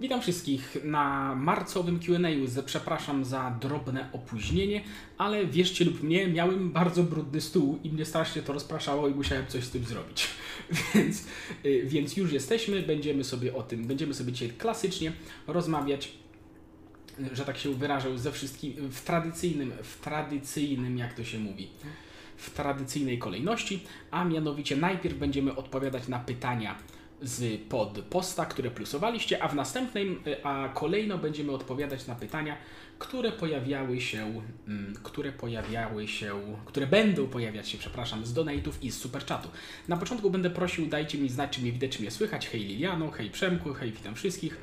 Witam wszystkich na marcowym Q&A. Przepraszam za drobne opóźnienie, ale wierzcie lub nie, miałem bardzo brudny stół i mnie strasznie to rozpraszało i musiałem coś z tym zrobić. więc, y, więc już jesteśmy, będziemy sobie o tym, będziemy sobie dzisiaj klasycznie rozmawiać że tak się wyrażał, ze wszystkim w tradycyjnym, w tradycyjnym, jak to się mówi, w tradycyjnej kolejności, a mianowicie najpierw będziemy odpowiadać na pytania z pod posta, które plusowaliście, a w następnym, a kolejno będziemy odpowiadać na pytania, które pojawiały się, mm, które pojawiały się, które będą pojawiać się, przepraszam, z donate'ów i z superchatu. Na początku będę prosił, dajcie mi znać, czy mnie widać, czy mnie słychać. Hej Liliano, hej Przemku, hej, witam wszystkich.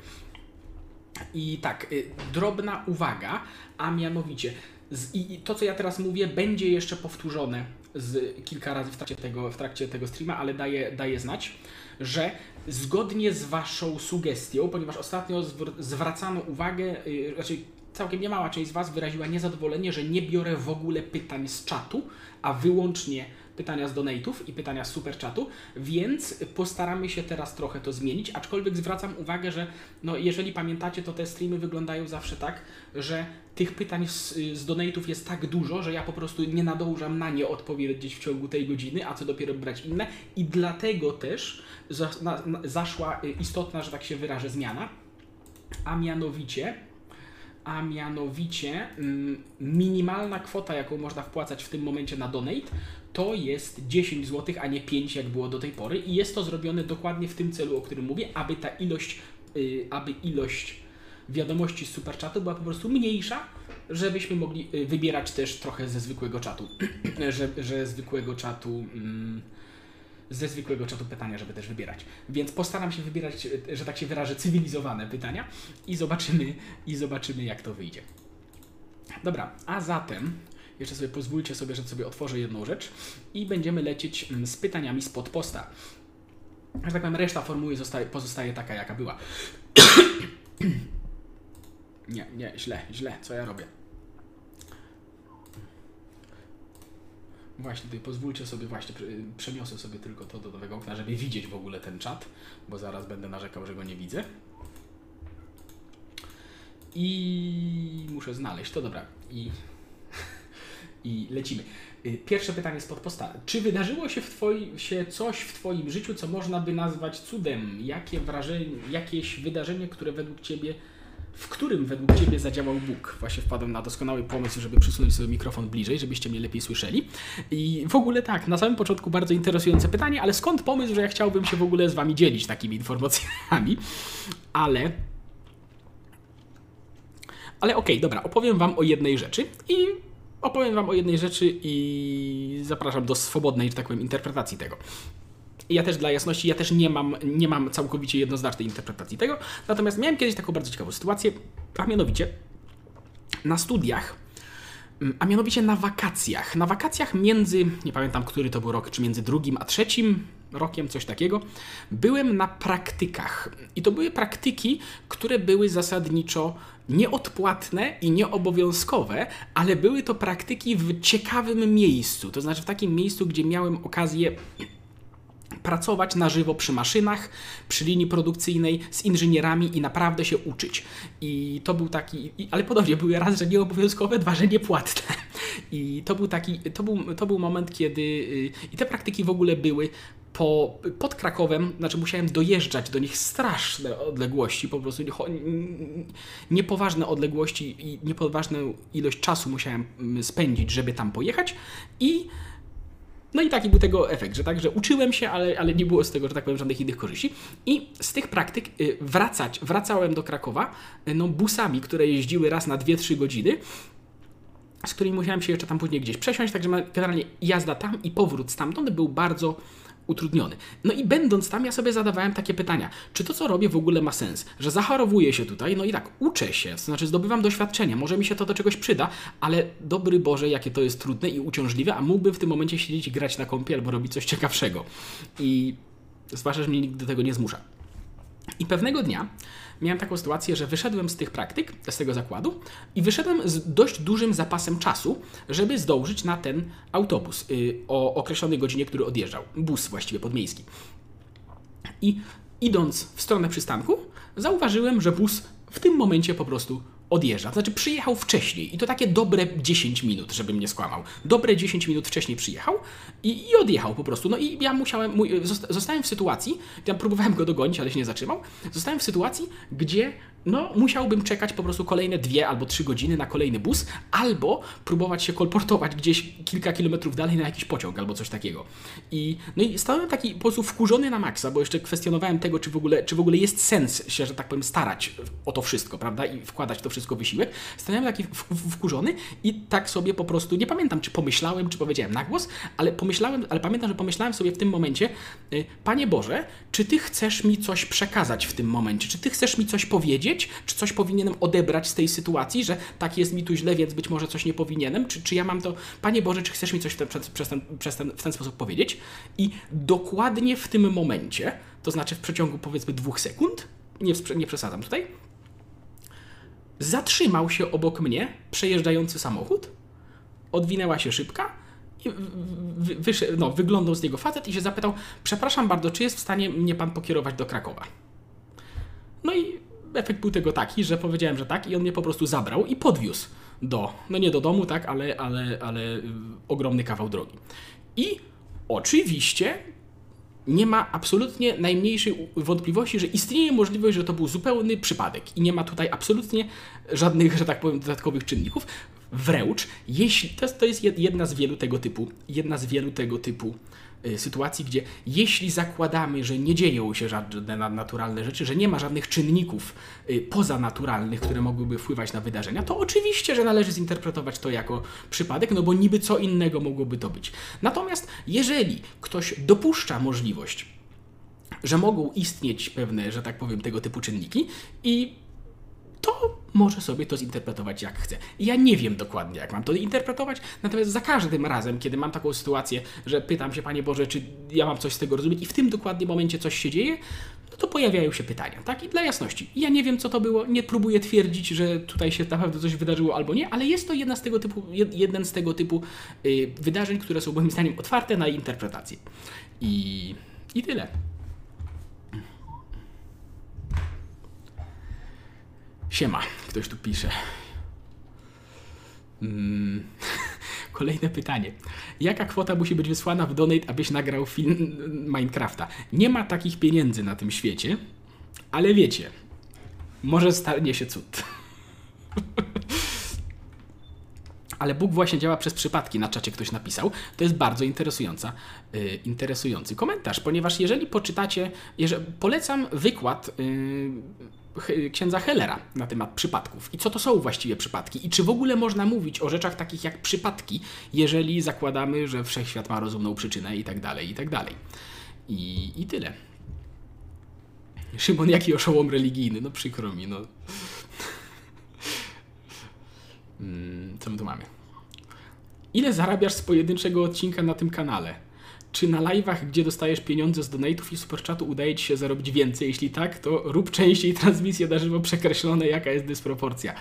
I tak, y, drobna uwaga, a mianowicie, z, i to co ja teraz mówię, będzie jeszcze powtórzone z kilka razy w trakcie tego, w trakcie tego streama, ale daję, daję znać, że zgodnie z Waszą sugestią, ponieważ ostatnio zwr- zwracano uwagę, yy, raczej całkiem niemała część z Was wyraziła niezadowolenie, że nie biorę w ogóle pytań z czatu, a wyłącznie pytania z donate'ów i pytania z superchatu, więc postaramy się teraz trochę to zmienić, aczkolwiek zwracam uwagę, że no, jeżeli pamiętacie, to te streamy wyglądają zawsze tak, że tych pytań z, z donate'ów jest tak dużo, że ja po prostu nie nadążam na nie odpowiedzieć w ciągu tej godziny, a co dopiero brać inne. I dlatego też za, na, na, zaszła istotna, że tak się wyrażę, zmiana, a mianowicie a mianowicie mm, minimalna kwota, jaką można wpłacać w tym momencie na donate, to jest 10 zł, a nie 5, jak było do tej pory. I jest to zrobione dokładnie w tym celu, o którym mówię, aby ta ilość, yy, aby ilość wiadomości z superchatu była po prostu mniejsza, żebyśmy mogli yy, wybierać też trochę ze zwykłego czatu, że, że zwykłego czatu. Yy, ze zwykłego czatu pytania, żeby też wybierać. Więc postaram się wybierać, że tak się wyrażę, cywilizowane pytania i zobaczymy, i zobaczymy jak to wyjdzie. Dobra, a zatem jeszcze sobie pozwólcie sobie, że sobie otworzę jedną rzecz i będziemy lecieć mm, z pytaniami spod posta. Że tak powiem, reszta formuły zostaje, pozostaje taka, jaka była. nie, nie, źle, źle, co ja robię? Właśnie, tutaj pozwólcie sobie, właśnie przeniosę sobie tylko to do nowego okna, żeby widzieć w ogóle ten czat, bo zaraz będę narzekał, że go nie widzę. I muszę znaleźć to, dobra. I, i lecimy. Pierwsze pytanie z podposta. Czy wydarzyło się, w twoi, się coś w Twoim życiu, co można by nazwać cudem? Jakie wrażenie, jakieś wydarzenie, które według Ciebie w którym według Ciebie zadziałał Bóg? Właśnie wpadłem na doskonały pomysł, żeby przesunąć sobie mikrofon bliżej, żebyście mnie lepiej słyszeli. I w ogóle tak, na samym początku bardzo interesujące pytanie, ale skąd pomysł, że ja chciałbym się w ogóle z Wami dzielić takimi informacjami? Ale... Ale okej, okay, dobra, opowiem Wam o jednej rzeczy i opowiem Wam o jednej rzeczy i zapraszam do swobodnej, że tak powiem, interpretacji tego. Ja też dla jasności, ja też nie mam, nie mam całkowicie jednoznacznej interpretacji tego, natomiast miałem kiedyś taką bardzo ciekawą sytuację, a mianowicie na studiach, mm, a mianowicie na wakacjach. Na wakacjach między, nie pamiętam który to był rok, czy między drugim a trzecim rokiem, coś takiego, byłem na praktykach. I to były praktyki, które były zasadniczo nieodpłatne i nieobowiązkowe, ale były to praktyki w ciekawym miejscu. To znaczy w takim miejscu, gdzie miałem okazję pracować na żywo przy maszynach, przy linii produkcyjnej z inżynierami i naprawdę się uczyć. I to był taki, ale podobnie były raz, że nieobowiązkowe, dwa, że niepłatne. I to był taki, to był, to był moment, kiedy y, i te praktyki w ogóle były po, pod Krakowem, znaczy musiałem dojeżdżać do nich straszne odległości, po prostu niepoważne odległości i niepoważną ilość czasu musiałem mm, spędzić, żeby tam pojechać i no i taki był tego efekt, że tak, że uczyłem się, ale, ale nie było z tego, że tak powiem, żadnych innych korzyści. I z tych praktyk y, wracać, wracałem do Krakowa y, no, busami, które jeździły raz na 2-3 godziny z którymi musiałem się jeszcze tam później gdzieś przesiąść, także generalnie jazda tam i powrót stamtąd był bardzo utrudniony. No i będąc tam, ja sobie zadawałem takie pytania, czy to, co robię, w ogóle ma sens? Że zachorowuję się tutaj, no i tak, uczę się, to znaczy zdobywam doświadczenie, może mi się to do czegoś przyda, ale dobry Boże, jakie to jest trudne i uciążliwe, a mógłbym w tym momencie siedzieć i grać na kąpie albo robić coś ciekawszego. I zwłaszcza, że mnie nikt do tego nie zmusza. I pewnego dnia miałem taką sytuację, że wyszedłem z tych praktyk, z tego zakładu i wyszedłem z dość dużym zapasem czasu, żeby zdążyć na ten autobus yy, o określonej godzinie, który odjeżdżał. Bus właściwie podmiejski. I idąc w stronę przystanku, zauważyłem, że bus w tym momencie po prostu odjeżdża. To znaczy przyjechał wcześniej i to takie dobre 10 minut, żebym nie skłamał. Dobre 10 minut wcześniej przyjechał i, i odjechał po prostu. No i ja musiałem, mój, zostałem w sytuacji, ja próbowałem go dogonić, ale się nie zatrzymał, zostałem w sytuacji, gdzie no, musiałbym czekać po prostu kolejne dwie albo trzy godziny na kolejny bus, albo próbować się kolportować gdzieś kilka kilometrów dalej na jakiś pociąg albo coś takiego. I, no i stałem taki po prostu wkurzony na maksa, bo jeszcze kwestionowałem tego, czy w ogóle, czy w ogóle jest sens się, że tak powiem, starać o to wszystko, prawda, i wkładać to wszystko wysiłek. Stałem taki wkurzony i tak sobie po prostu, nie pamiętam, czy pomyślałem, czy powiedziałem na głos, ale pomyślałem, ale pamiętam, że pomyślałem sobie w tym momencie, y, Panie Boże, czy Ty chcesz mi coś przekazać w tym momencie? Czy Ty chcesz mi coś powiedzieć? Czy coś powinienem odebrać z tej sytuacji, że tak jest mi tu źle, więc być może coś nie powinienem, czy, czy ja mam to, Panie Boże, czy chcesz mi coś ten, przez, ten, przez ten, w ten sposób powiedzieć? I dokładnie w tym momencie, to znaczy w przeciągu powiedzmy dwóch sekund, nie, nie przesadzam tutaj, zatrzymał się obok mnie przejeżdżający samochód, odwinęła się szybka wyszedł, no, wyglądał z niego facet i się zapytał, przepraszam bardzo, czy jest w stanie mnie pan pokierować do Krakowa? No i efekt był tego taki, że powiedziałem, że tak i on mnie po prostu zabrał i podwiózł do, no nie do domu, tak, ale, ale, ale y, ogromny kawał drogi. I oczywiście nie ma absolutnie najmniejszej wątpliwości, że istnieje możliwość, że to był zupełny przypadek i nie ma tutaj absolutnie żadnych, że tak powiem, dodatkowych czynników. Wręcz, jeśli to, to jest jedna z wielu tego typu, jedna z wielu tego typu sytuacji, gdzie jeśli zakładamy, że nie dzieją się żadne nadnaturalne rzeczy, że nie ma żadnych czynników y, pozanaturalnych, które mogłyby wpływać na wydarzenia, to oczywiście, że należy zinterpretować to jako przypadek, no bo niby co innego mogłoby to być. Natomiast jeżeli ktoś dopuszcza możliwość, że mogą istnieć pewne, że tak powiem, tego typu czynniki i to może sobie to zinterpretować jak chce. Ja nie wiem dokładnie, jak mam to interpretować, natomiast za każdym razem, kiedy mam taką sytuację, że pytam się, Panie Boże, czy ja mam coś z tego rozumieć i w tym dokładnie momencie coś się dzieje, no to pojawiają się pytania, tak? I dla jasności, ja nie wiem, co to było, nie próbuję twierdzić, że tutaj się naprawdę coś wydarzyło albo nie, ale jest to jedna z tego typu, jeden z tego typu yy, wydarzeń, które są moim zdaniem otwarte na interpretację. I, i tyle. Siema, ktoś tu pisze. Mm. Kolejne pytanie. Jaka kwota musi być wysłana w donate, abyś nagrał film Minecrafta? Nie ma takich pieniędzy na tym świecie, ale wiecie, może stanie się cud. ale Bóg właśnie działa przez przypadki, na czacie ktoś napisał. To jest bardzo interesująca, yy, interesujący komentarz, ponieważ jeżeli poczytacie, jeżeli, polecam wykład yy, księdza Hellera na temat przypadków i co to są właściwie przypadki i czy w ogóle można mówić o rzeczach takich jak przypadki, jeżeli zakładamy, że wszechświat ma rozumną przyczynę i tak dalej, i tak dalej. I, i tyle. Szymon, jaki oszołom religijny? No przykro mi, no. Hmm, co my tu mamy? Ile zarabiasz z pojedynczego odcinka na tym kanale? Czy na live'ach, gdzie dostajesz pieniądze z donate'ów i superchatu udaje Ci się zarobić więcej? Jeśli tak, to rób częściej transmisję na żywo przekreślone, jaka jest dysproporcja. E,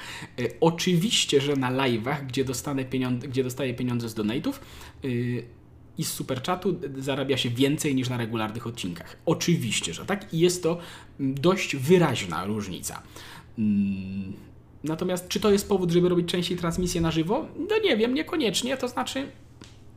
oczywiście, że na live'ach, gdzie, dostanę pieniądze, gdzie dostaję pieniądze z donate'ów, yy, i z superchatu zarabia się więcej niż na regularnych odcinkach. Oczywiście, że tak i jest to dość wyraźna różnica. Mm, natomiast czy to jest powód, żeby robić częściej transmisję na żywo? No nie wiem, niekoniecznie, to znaczy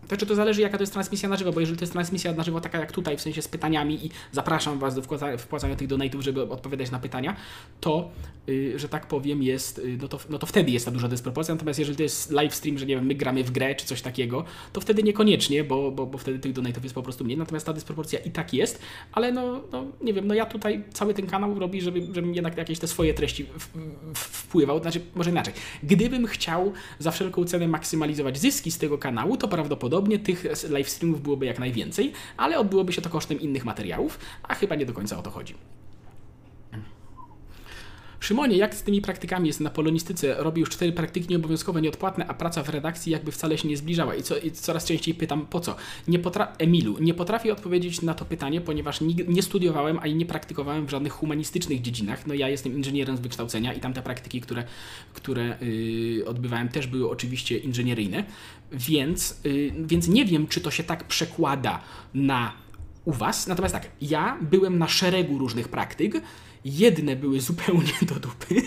znaczy to zależy jaka to jest transmisja na żywo, bo jeżeli to jest transmisja na żywo taka jak tutaj, w sensie z pytaniami i zapraszam Was do wpłacania tych donate'ów, żeby odpowiadać na pytania, to, yy, że tak powiem, jest, yy, no, to, no to wtedy jest ta duża dysproporcja, natomiast jeżeli to jest live stream, że nie wiem, my gramy w grę czy coś takiego, to wtedy niekoniecznie, bo, bo, bo wtedy tych donate'ów jest po prostu mniej, natomiast ta dysproporcja i tak jest, ale no, no nie wiem, no ja tutaj cały ten kanał robi, żeby, żebym jednak jakieś te swoje treści w, w, wpływał, znaczy może inaczej, gdybym chciał za wszelką cenę maksymalizować zyski z tego kanału, to prawdopodobnie prawdopodobnie tych live streamów byłoby jak najwięcej, ale odbyłoby się to kosztem innych materiałów, a chyba nie do końca o to chodzi. Szymonie, jak z tymi praktykami jest na polonistyce? Robię już cztery praktyki nieobowiązkowe, nieodpłatne, a praca w redakcji jakby wcale się nie zbliżała. I, co, i coraz częściej pytam, po co? Nie potra- Emilu, nie potrafię odpowiedzieć na to pytanie, ponieważ nie, nie studiowałem ani nie praktykowałem w żadnych humanistycznych dziedzinach. No ja jestem inżynierem z wykształcenia i tam te praktyki, które, które yy, odbywałem, też były oczywiście inżynieryjne, więc, yy, więc nie wiem, czy to się tak przekłada na u Was. Natomiast tak, ja byłem na szeregu różnych praktyk Jedne były zupełnie do dupy,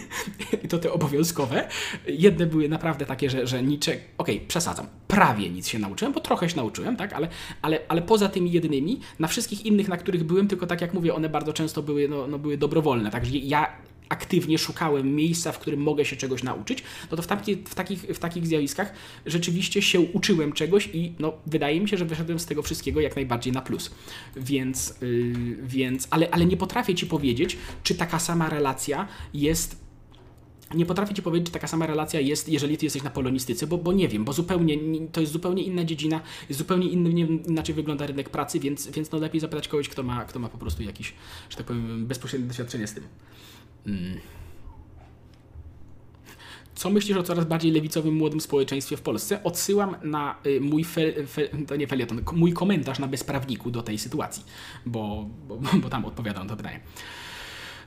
to te obowiązkowe. Jedne były naprawdę takie, że, że niczego. Okej, okay, przesadzam. Prawie nic się nauczyłem, bo trochę się nauczyłem, tak? Ale, ale, ale poza tymi jednymi, na wszystkich innych, na których byłem, tylko tak jak mówię, one bardzo często były, no, no były dobrowolne. Także ja aktywnie szukałem miejsca, w którym mogę się czegoś nauczyć, no to w, taki, w, takich, w takich zjawiskach rzeczywiście się uczyłem czegoś i no, wydaje mi się, że wyszedłem z tego wszystkiego jak najbardziej na plus. Więc, yy, więc ale, ale nie potrafię Ci powiedzieć, czy taka sama relacja jest nie potrafię Ci powiedzieć, czy taka sama relacja jest, jeżeli Ty jesteś na polonistyce, bo, bo nie wiem, bo zupełnie, to jest zupełnie inna dziedzina, zupełnie inny, inaczej wygląda rynek pracy, więc, więc no lepiej zapytać kogoś, kto ma, kto ma po prostu jakieś, że tak powiem, bezpośrednie doświadczenie z tym. Mm. Co myślisz o coraz bardziej lewicowym młodym społeczeństwie w Polsce? Odsyłam na y, mój, fe, fe, to nie felieton, mój komentarz na bezprawniku do tej sytuacji, bo, bo, bo tam odpowiadam na to pytanie.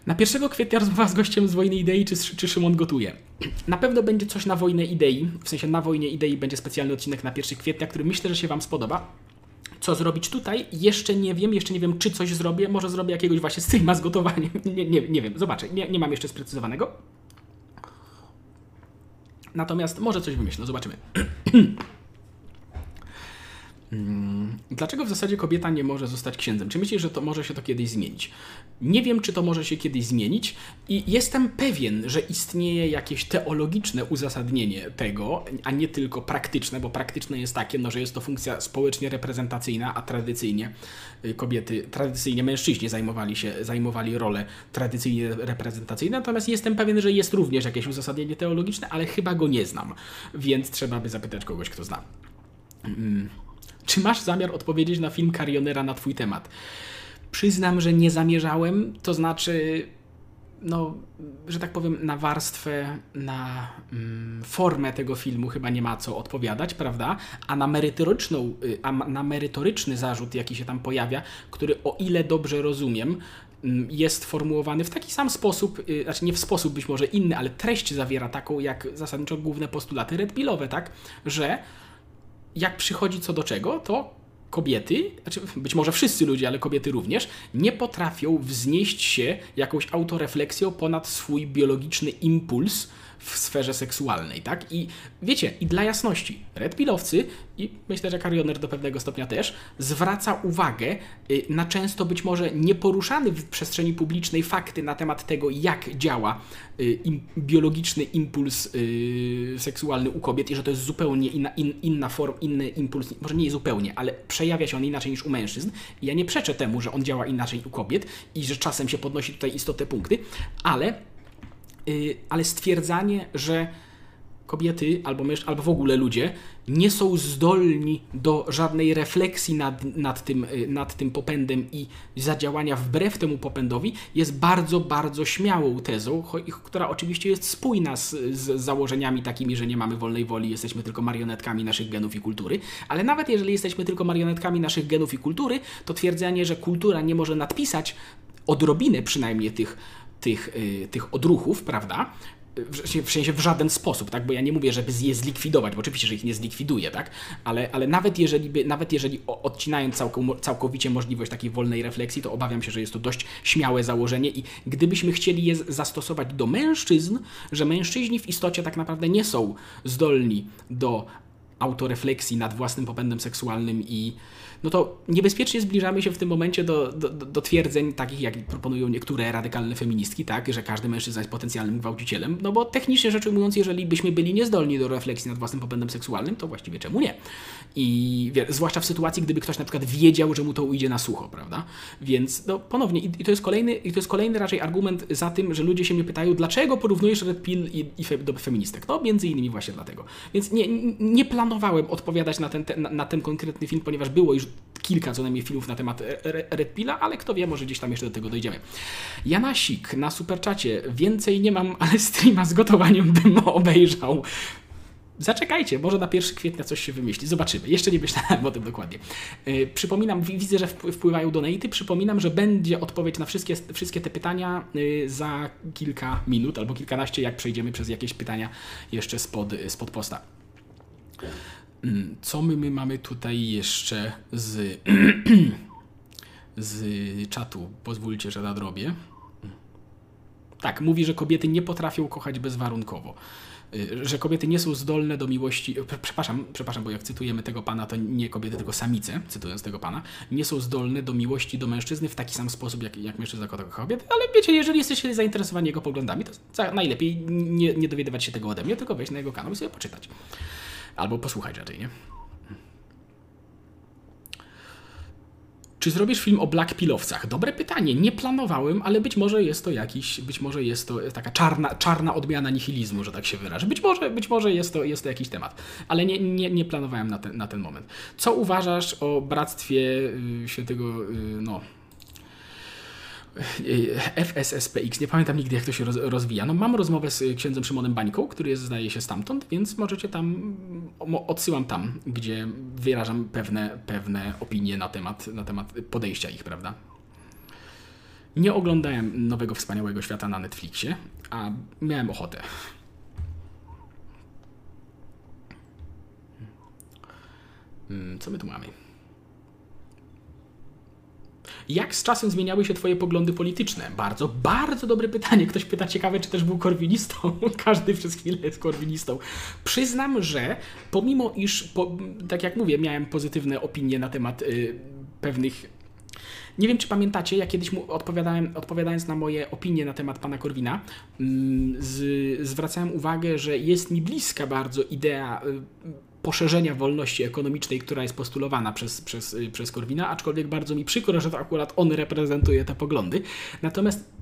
Na 1 kwietnia rozmowa z gościem z Wojny Idei, czy, czy Szymon gotuje. Na pewno będzie coś na Wojnę Idei, w sensie na Wojnie Idei będzie specjalny odcinek na 1 kwietnia, który myślę, że się Wam spodoba co zrobić tutaj. Jeszcze nie wiem, jeszcze nie wiem, czy coś zrobię. Może zrobię jakiegoś właśnie streama z gotowaniem. Nie, nie, nie wiem, zobaczę. Nie, nie mam jeszcze sprecyzowanego. Natomiast może coś wymyślę, zobaczymy. Mm, dlaczego w zasadzie kobieta nie może zostać księdzem? Czy myślisz, że to może się to kiedyś zmienić? Nie wiem, czy to może się kiedyś zmienić i jestem pewien, że istnieje jakieś teologiczne uzasadnienie tego, a nie tylko praktyczne, bo praktyczne jest takie, no, że jest to funkcja społecznie reprezentacyjna, a tradycyjnie y, kobiety, tradycyjnie mężczyźni zajmowali się, zajmowali role tradycyjnie reprezentacyjne, natomiast jestem pewien, że jest również jakieś uzasadnienie teologiczne, ale chyba go nie znam, więc trzeba by zapytać kogoś, kto zna. Mm. Czy masz zamiar odpowiedzieć na film Karionera na Twój temat? Przyznam, że nie zamierzałem, to znaczy, no, że tak powiem, na warstwę, na mm, formę tego filmu chyba nie ma co odpowiadać, prawda? A na, merytoryczną, y, a na merytoryczny zarzut, jaki się tam pojawia, który o ile dobrze rozumiem, mm, jest formułowany w taki sam sposób, y, znaczy nie w sposób być może inny, ale treść zawiera taką jak zasadniczo główne postulaty Red Pillowe, tak? Że jak przychodzi co do czego, to kobiety, znaczy być może wszyscy ludzie, ale kobiety również, nie potrafią wznieść się jakąś autorefleksją ponad swój biologiczny impuls w sferze seksualnej, tak? I wiecie, i dla jasności, Red Pillowcy i myślę, że Karioner do pewnego stopnia też, zwraca uwagę y, na często być może nieporuszany w przestrzeni publicznej fakty na temat tego, jak działa y, biologiczny impuls y, seksualny u kobiet i że to jest zupełnie inna, in, inna form, inny impuls, może nie zupełnie, ale przejawia się on inaczej niż u mężczyzn. Ja nie przeczę temu, że on działa inaczej u kobiet i że czasem się podnosi tutaj istotne punkty, ale ale stwierdzanie, że kobiety albo mężczyźni, albo w ogóle ludzie nie są zdolni do żadnej refleksji nad, nad, tym, y, nad tym popędem i zadziałania wbrew temu popędowi, jest bardzo, bardzo śmiałą tezą, która oczywiście jest spójna z, z założeniami takimi, że nie mamy wolnej woli, jesteśmy tylko marionetkami naszych genów i kultury, ale nawet jeżeli jesteśmy tylko marionetkami naszych genów i kultury, to twierdzenie, że kultura nie może nadpisać odrobinę przynajmniej tych tych, y, tych odruchów, prawda? w sensie w żaden sposób, tak? Bo ja nie mówię, żeby je zlikwidować, bo oczywiście, że ich nie zlikwiduje, tak? Ale, ale nawet jeżeli, by, nawet jeżeli odcinając całkowicie możliwość takiej wolnej refleksji, to obawiam się, że jest to dość śmiałe założenie i gdybyśmy chcieli je zastosować do mężczyzn, że mężczyźni w istocie tak naprawdę nie są zdolni do autorefleksji nad własnym popędem seksualnym i no to niebezpiecznie zbliżamy się w tym momencie do, do, do twierdzeń takich, jak proponują niektóre radykalne feministki, tak, że każdy mężczyzna jest potencjalnym gwałcicielem, no bo technicznie rzecz ujmując, jeżeli byśmy byli niezdolni do refleksji nad własnym popędem seksualnym, to właściwie czemu nie? I wie, zwłaszcza w sytuacji, gdyby ktoś na przykład wiedział, że mu to ujdzie na sucho, prawda? Więc no ponownie, i, i to, jest kolejny, i to jest kolejny raczej argument za tym, że ludzie się mnie pytają, dlaczego porównujesz Red Pill i, i fe, do feministek? No między innymi właśnie dlatego. Więc nie, nie planowałem odpowiadać na ten, na, na ten konkretny film, ponieważ było już kilka co najmniej filmów na temat Red Pilla, ale kto wie, może gdzieś tam jeszcze do tego dojdziemy. Janasik na superczacie. Więcej nie mam, ale streama z gotowaniem bym obejrzał. Zaczekajcie, może na 1 kwietnia coś się wymyśli. Zobaczymy. Jeszcze nie myślałem o tym dokładnie. Yy, przypominam, widzę, że wpływają donaty. Przypominam, że będzie odpowiedź na wszystkie, wszystkie te pytania yy, za kilka minut albo kilkanaście, jak przejdziemy przez jakieś pytania jeszcze spod, spod posta. Mm, co my, my mamy tutaj jeszcze z, z czatu? Pozwólcie, że nadrobię. Tak, mówi, że kobiety nie potrafią kochać bezwarunkowo. Y, że kobiety nie są zdolne do miłości. Przepraszam, przepraszam, bo jak cytujemy tego pana, to nie kobiety, tylko samice, cytując tego pana, nie są zdolne do miłości do mężczyzny w taki sam sposób, jak, jak mężczyzna kocha kobiety. Ale wiecie, jeżeli jesteście zainteresowani jego poglądami, to najlepiej nie, nie dowiadywać się tego ode mnie, tylko wejść na jego kanał i sobie poczytać. Albo posłuchać raczej, nie? Czy zrobisz film o Black Pillowcach? Dobre pytanie. Nie planowałem, ale być może jest to jakiś, być może jest to taka czarna, czarna odmiana nihilizmu, że tak się wyrażę. Być może, być może jest, to, jest to jakiś temat, ale nie, nie, nie planowałem na ten, na ten moment. Co uważasz o bractwie y, świętego, y, no, FSSPX, nie pamiętam nigdy jak to się rozwija. No mam rozmowę z księdzem Szymonem Bańką, który jest zdaje się stamtąd, więc możecie tam, odsyłam tam, gdzie wyrażam pewne, pewne opinie na temat, na temat podejścia ich, prawda? Nie oglądałem nowego wspaniałego świata na Netflixie, a miałem ochotę. Hmm, co my tu mamy? Jak z czasem zmieniały się Twoje poglądy polityczne? Bardzo, bardzo dobre pytanie. Ktoś pyta ciekawe, czy też był korwinistą. Każdy przez chwilę jest korwinistą. Przyznam, że pomimo iż, po, tak jak mówię, miałem pozytywne opinie na temat y, pewnych nie wiem, czy pamiętacie, ja kiedyś mu odpowiadałem, odpowiadając na moje opinie na temat pana Korwina, mm, z, zwracałem uwagę, że jest mi bliska bardzo idea y, poszerzenia wolności ekonomicznej, która jest postulowana przez, przez, y, przez Korwina, aczkolwiek bardzo mi przykro, że to akurat on reprezentuje te poglądy. Natomiast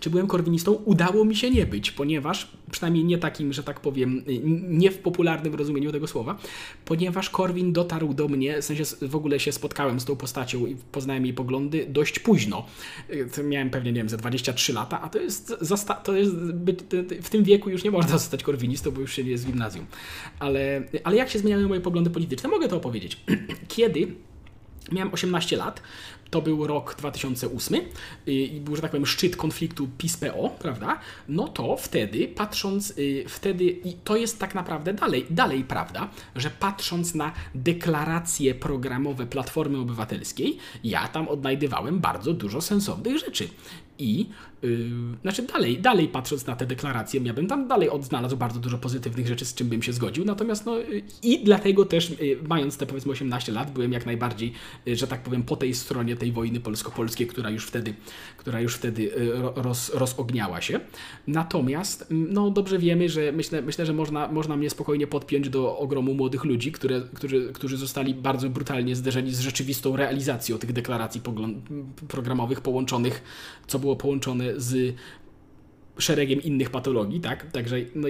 czy byłem korwinistą? Udało mi się nie być, ponieważ, przynajmniej nie takim, że tak powiem, nie w popularnym rozumieniu tego słowa, ponieważ Korwin dotarł do mnie, w sensie w ogóle się spotkałem z tą postacią i poznałem jej poglądy dość późno. Miałem pewnie, nie wiem, ze 23 lata, a to jest, to jest w tym wieku już nie można zostać korwinistą, bo już się nie jest w gimnazjum. Ale, ale jak się zmieniały moje poglądy polityczne? Mogę to opowiedzieć. Kiedy Miałem 18 lat, to był rok 2008 i był, że tak powiem, szczyt konfliktu PiS-PO, prawda? No to wtedy, patrząc, y, wtedy, i to jest tak naprawdę dalej, dalej prawda, że patrząc na deklaracje programowe Platformy Obywatelskiej, ja tam odnajdywałem bardzo dużo sensownych rzeczy. I znaczy dalej, dalej patrząc na te deklaracje, ja bym tam dalej odnalazł bardzo dużo pozytywnych rzeczy, z czym bym się zgodził. Natomiast no yy, i dlatego też, yy, mając te powiedzmy 18 lat, byłem jak najbardziej, że tak powiem, po tej stronie tej wojny polsko-polskiej, która już wtedy, która już wtedy roz, rozogniała się. Natomiast mm, no dobrze wiemy, że myślę, myślę że można, można mnie spokojnie podpiąć do ogromu młodych ludzi, które, którzy, którzy zostali bardzo brutalnie zderzeni z rzeczywistą realizacją tych deklaracji programowych połączonych, co było połączone z szeregiem innych patologii, tak? Także no,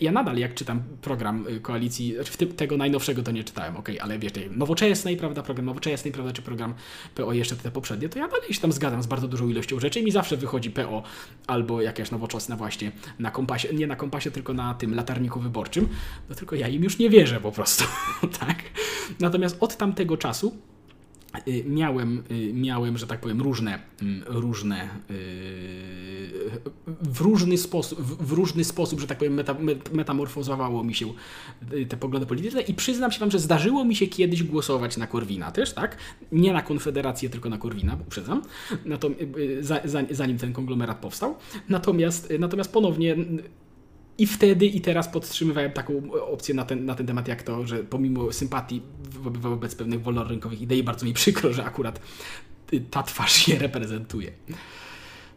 ja nadal jak czytam program y, koalicji, znaczy w tym, tego najnowszego to nie czytałem, ok, ale wiesz, nowoczesnej, prawda, program nowoczesnej, prawda, czy program PO jeszcze te poprzednie, to ja dalej się tam zgadzam z bardzo dużą ilością rzeczy i mi zawsze wychodzi PO albo jakaś nowoczesna właśnie na kompasie, nie na kompasie, tylko na tym latarniku wyborczym, no tylko ja im już nie wierzę po prostu, tak? Natomiast od tamtego czasu miałem, y, miałem, że tak powiem, różne, mm, różne y, w różny sposób, w różny sposób, że tak powiem, meta, metamorfozowało mi się te poglądy polityczne i przyznam się wam, że zdarzyło mi się kiedyś głosować na Korwina też, tak? Nie na Konfederację, tylko na Korwina, uprzedzam, zanim ten konglomerat powstał. Natomiast, natomiast ponownie i wtedy i teraz podtrzymywałem taką opcję na ten, na ten temat, jak to, że pomimo sympatii wobec pewnych wolnorynkowych idei, bardzo mi przykro, że akurat ta twarz je reprezentuje.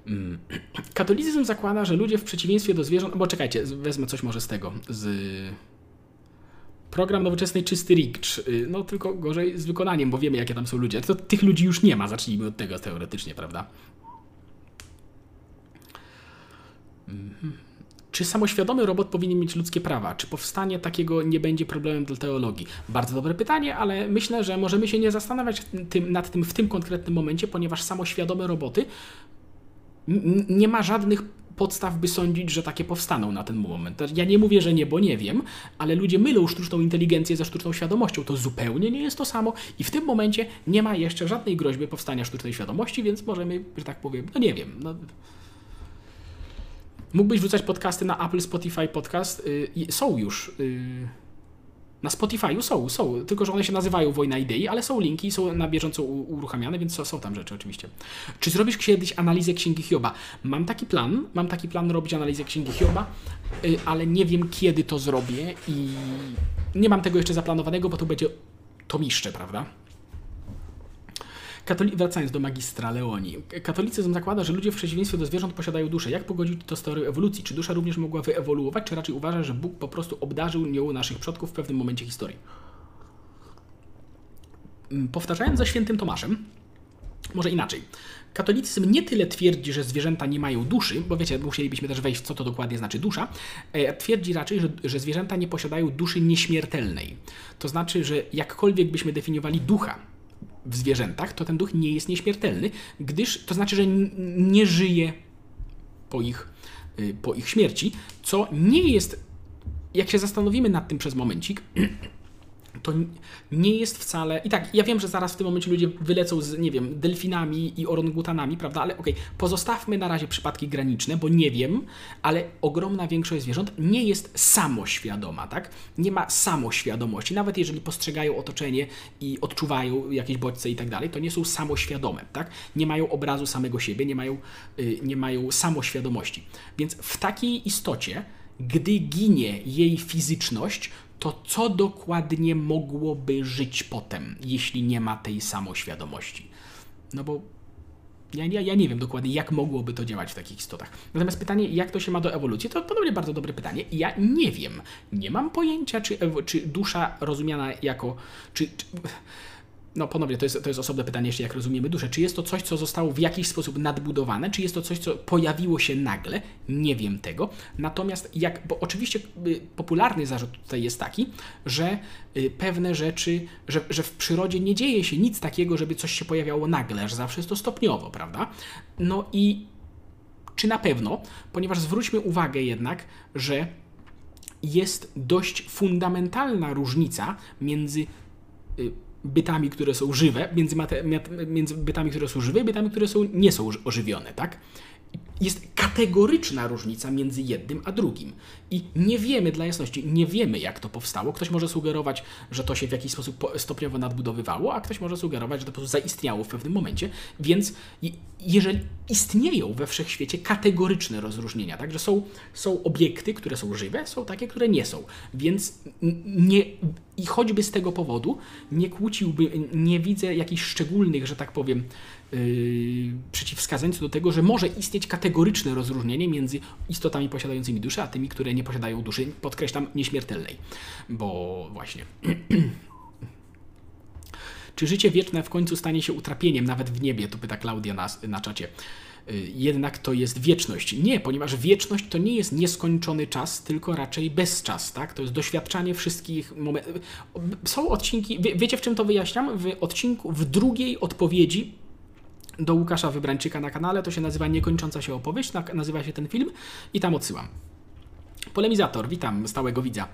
Mm. Katolicyzm zakłada, że ludzie w przeciwieństwie do zwierząt. Bo czekajcie, wezmę coś może z tego. Z program nowoczesnej czysty ricz. No tylko gorzej z wykonaniem, bo wiemy, jakie tam są ludzie. To tych ludzi już nie ma, zacznijmy od tego teoretycznie, prawda? Mhm. Czy samoświadomy robot powinien mieć ludzkie prawa? Czy powstanie takiego nie będzie problemem dla teologii? Bardzo dobre pytanie, ale myślę, że możemy się nie zastanawiać tym, nad tym w tym konkretnym momencie, ponieważ samoświadome roboty nie ma żadnych podstaw, by sądzić, że takie powstaną na ten moment. Ja nie mówię, że nie, bo nie wiem, ale ludzie mylą sztuczną inteligencję ze sztuczną świadomością. To zupełnie nie jest to samo i w tym momencie nie ma jeszcze żadnej groźby powstania sztucznej świadomości, więc możemy, że tak powiem, no nie wiem. No, Mógłbyś wrzucać podcasty na Apple, Spotify Podcast. Yy, są już. Yy, Na Spotify'u są, są, tylko że one się nazywają Wojna Idei, ale są linki, są na bieżąco uruchamiane, więc są, tam rzeczy oczywiście. Czy zrobisz kiedyś analizę Księgi Hioba? Mam taki plan, mam taki plan robić analizę Księgi Hioba, yy, ale nie wiem kiedy to zrobię i nie mam tego jeszcze zaplanowanego, bo to będzie tomiszcze, prawda? Katoli wracając do magistra Leoni. Katolicyzm zakłada, że ludzie w przeciwieństwie do zwierząt posiadają duszę. Jak pogodzić to z teorią ewolucji? Czy dusza również mogła wyewoluować, czy raczej uważa, że Bóg po prostu obdarzył nią naszych przodków w pewnym momencie historii? Mm, powtarzając za świętym Tomaszem, może inaczej. Katolicyzm nie tyle twierdzi, że zwierzęta nie mają duszy, bo wiecie, musielibyśmy też wejść w co to dokładnie znaczy dusza. E, twierdzi raczej, że, że zwierzęta nie posiadają duszy nieśmiertelnej. To znaczy, że jakkolwiek byśmy definiowali ducha, w zwierzętach, to ten duch nie jest nieśmiertelny, gdyż to znaczy, że nie żyje po ich, y, po ich śmierci, co nie jest, jak się zastanowimy nad tym przez momencik, to nie jest wcale. I tak, ja wiem, że zaraz w tym momencie ludzie wylecą z, nie wiem, delfinami i orangutanami, prawda? Ale okej, okay, pozostawmy na razie przypadki graniczne, bo nie wiem, ale ogromna większość zwierząt nie jest samoświadoma, tak? Nie ma samoświadomości. Nawet jeżeli postrzegają otoczenie i odczuwają jakieś bodźce i tak dalej, to nie są samoświadome, tak? Nie mają obrazu samego siebie, nie mają, yy, nie mają samoświadomości. Więc w takiej istocie, gdy ginie jej fizyczność, to co dokładnie mogłoby żyć potem, jeśli nie ma tej samoświadomości? No bo ja, ja, ja nie wiem dokładnie, jak mogłoby to działać w takich istotach. Natomiast pytanie, jak to się ma do ewolucji, to podobnie bardzo dobre pytanie. Ja nie wiem. Nie mam pojęcia, czy, czy dusza rozumiana jako. Czy, czy no ponownie, to jest, to jest osobne pytanie jeszcze, jak rozumiemy duszę. Czy jest to coś, co zostało w jakiś sposób nadbudowane, czy jest to coś, co pojawiło się nagle? Nie wiem tego. Natomiast jak, bo oczywiście y, popularny zarzut tutaj jest taki, że y, pewne rzeczy, że, że w przyrodzie nie dzieje się nic takiego, żeby coś się pojawiało nagle, że zawsze jest to stopniowo, prawda? No i czy na pewno, ponieważ zwróćmy uwagę jednak, że jest dość fundamentalna różnica między y, bytami, które są żywe, między, między bytami, które są żywe i bytami, które są, nie są ożywione, tak? Jest kategoryczna różnica między jednym a drugim. I nie wiemy, dla jasności, nie wiemy, jak to powstało. Ktoś może sugerować, że to się w jakiś sposób stopniowo nadbudowywało, a ktoś może sugerować, że to po prostu zaistniało w pewnym momencie. Więc jeżeli istnieją we wszechświecie kategoryczne rozróżnienia, tak, że są, są obiekty, które są żywe, są takie, które nie są. Więc nie, i choćby z tego powodu nie kłóciłby, nie widzę jakichś szczególnych, że tak powiem, przeciwwskazań co do tego, że może istnieć kategoryczne rozróżnienie między istotami posiadającymi duszę, a tymi, które nie posiadają duszy, podkreślam, nieśmiertelnej. Bo właśnie. Czy życie wieczne w końcu stanie się utrapieniem, nawet w niebie? To pyta Klaudia na, na czacie. Yy, jednak to jest wieczność. Nie, ponieważ wieczność to nie jest nieskończony czas, tylko raczej bezczas, tak? To jest doświadczanie wszystkich momentów. Są odcinki, wie, wiecie w czym to wyjaśniam? W odcinku, w drugiej odpowiedzi do Łukasza Wybrańczyka na kanale, to się nazywa Niekończąca się opowieść, nazywa się ten film i tam odsyłam. Polemizator, witam stałego widza.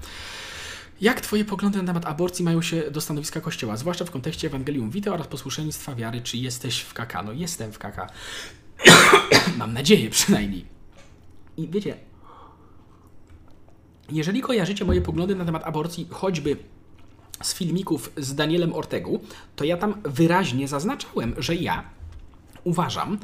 Jak Twoje poglądy na temat aborcji mają się do stanowiska Kościoła, zwłaszcza w kontekście Ewangelium Vitae oraz posłuszeństwa wiary? Czy jesteś w KK? No jestem w KK. Mam nadzieję przynajmniej. I wiecie, jeżeli kojarzycie moje poglądy na temat aborcji, choćby z filmików z Danielem Ortegu, to ja tam wyraźnie zaznaczałem, że ja uważam,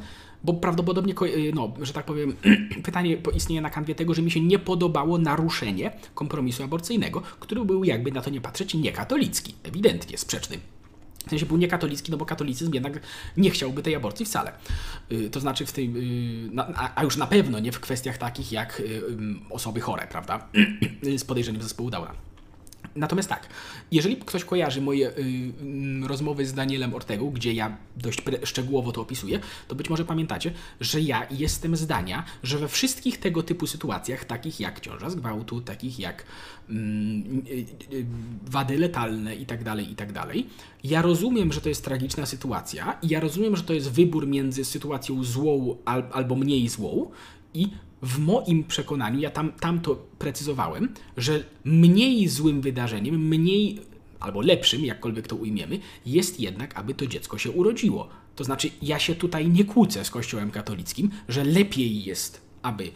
bo prawdopodobnie, y, no, że tak powiem, pytanie istnieje na kanwie tego, że mi się nie podobało naruszenie kompromisu aborcyjnego, który był jakby na to nie patrzeć niekatolicki, ewidentnie sprzeczny. W sensie był niekatolicki, no bo katolicyzm jednak nie chciałby tej aborcji wcale. Y, to znaczy w tej, y, a już na pewno nie w kwestiach takich jak osoby chore, prawda, z podejrzeniem zespołu Downa. Natomiast tak, jeżeli ktoś kojarzy moje y, y, rozmowy z Danielem Ortegą, gdzie ja dość szczegółowo to opisuję, to być może pamiętacie, że ja jestem zdania, że we wszystkich tego typu sytuacjach, takich jak ciąża z gwałtu, takich jak mm, y, y, wady letalne itd., tak itd., tak ja rozumiem, że to jest tragiczna sytuacja i ja rozumiem, że to jest wybór między sytuacją złą al, albo mniej złą i w moim przekonaniu, ja tam, tam to precyzowałem, że mniej złym wydarzeniem, mniej albo lepszym, jakkolwiek to ujmiemy, jest jednak, aby to dziecko się urodziło. To znaczy, ja się tutaj nie kłócę z Kościołem katolickim, że lepiej jest, aby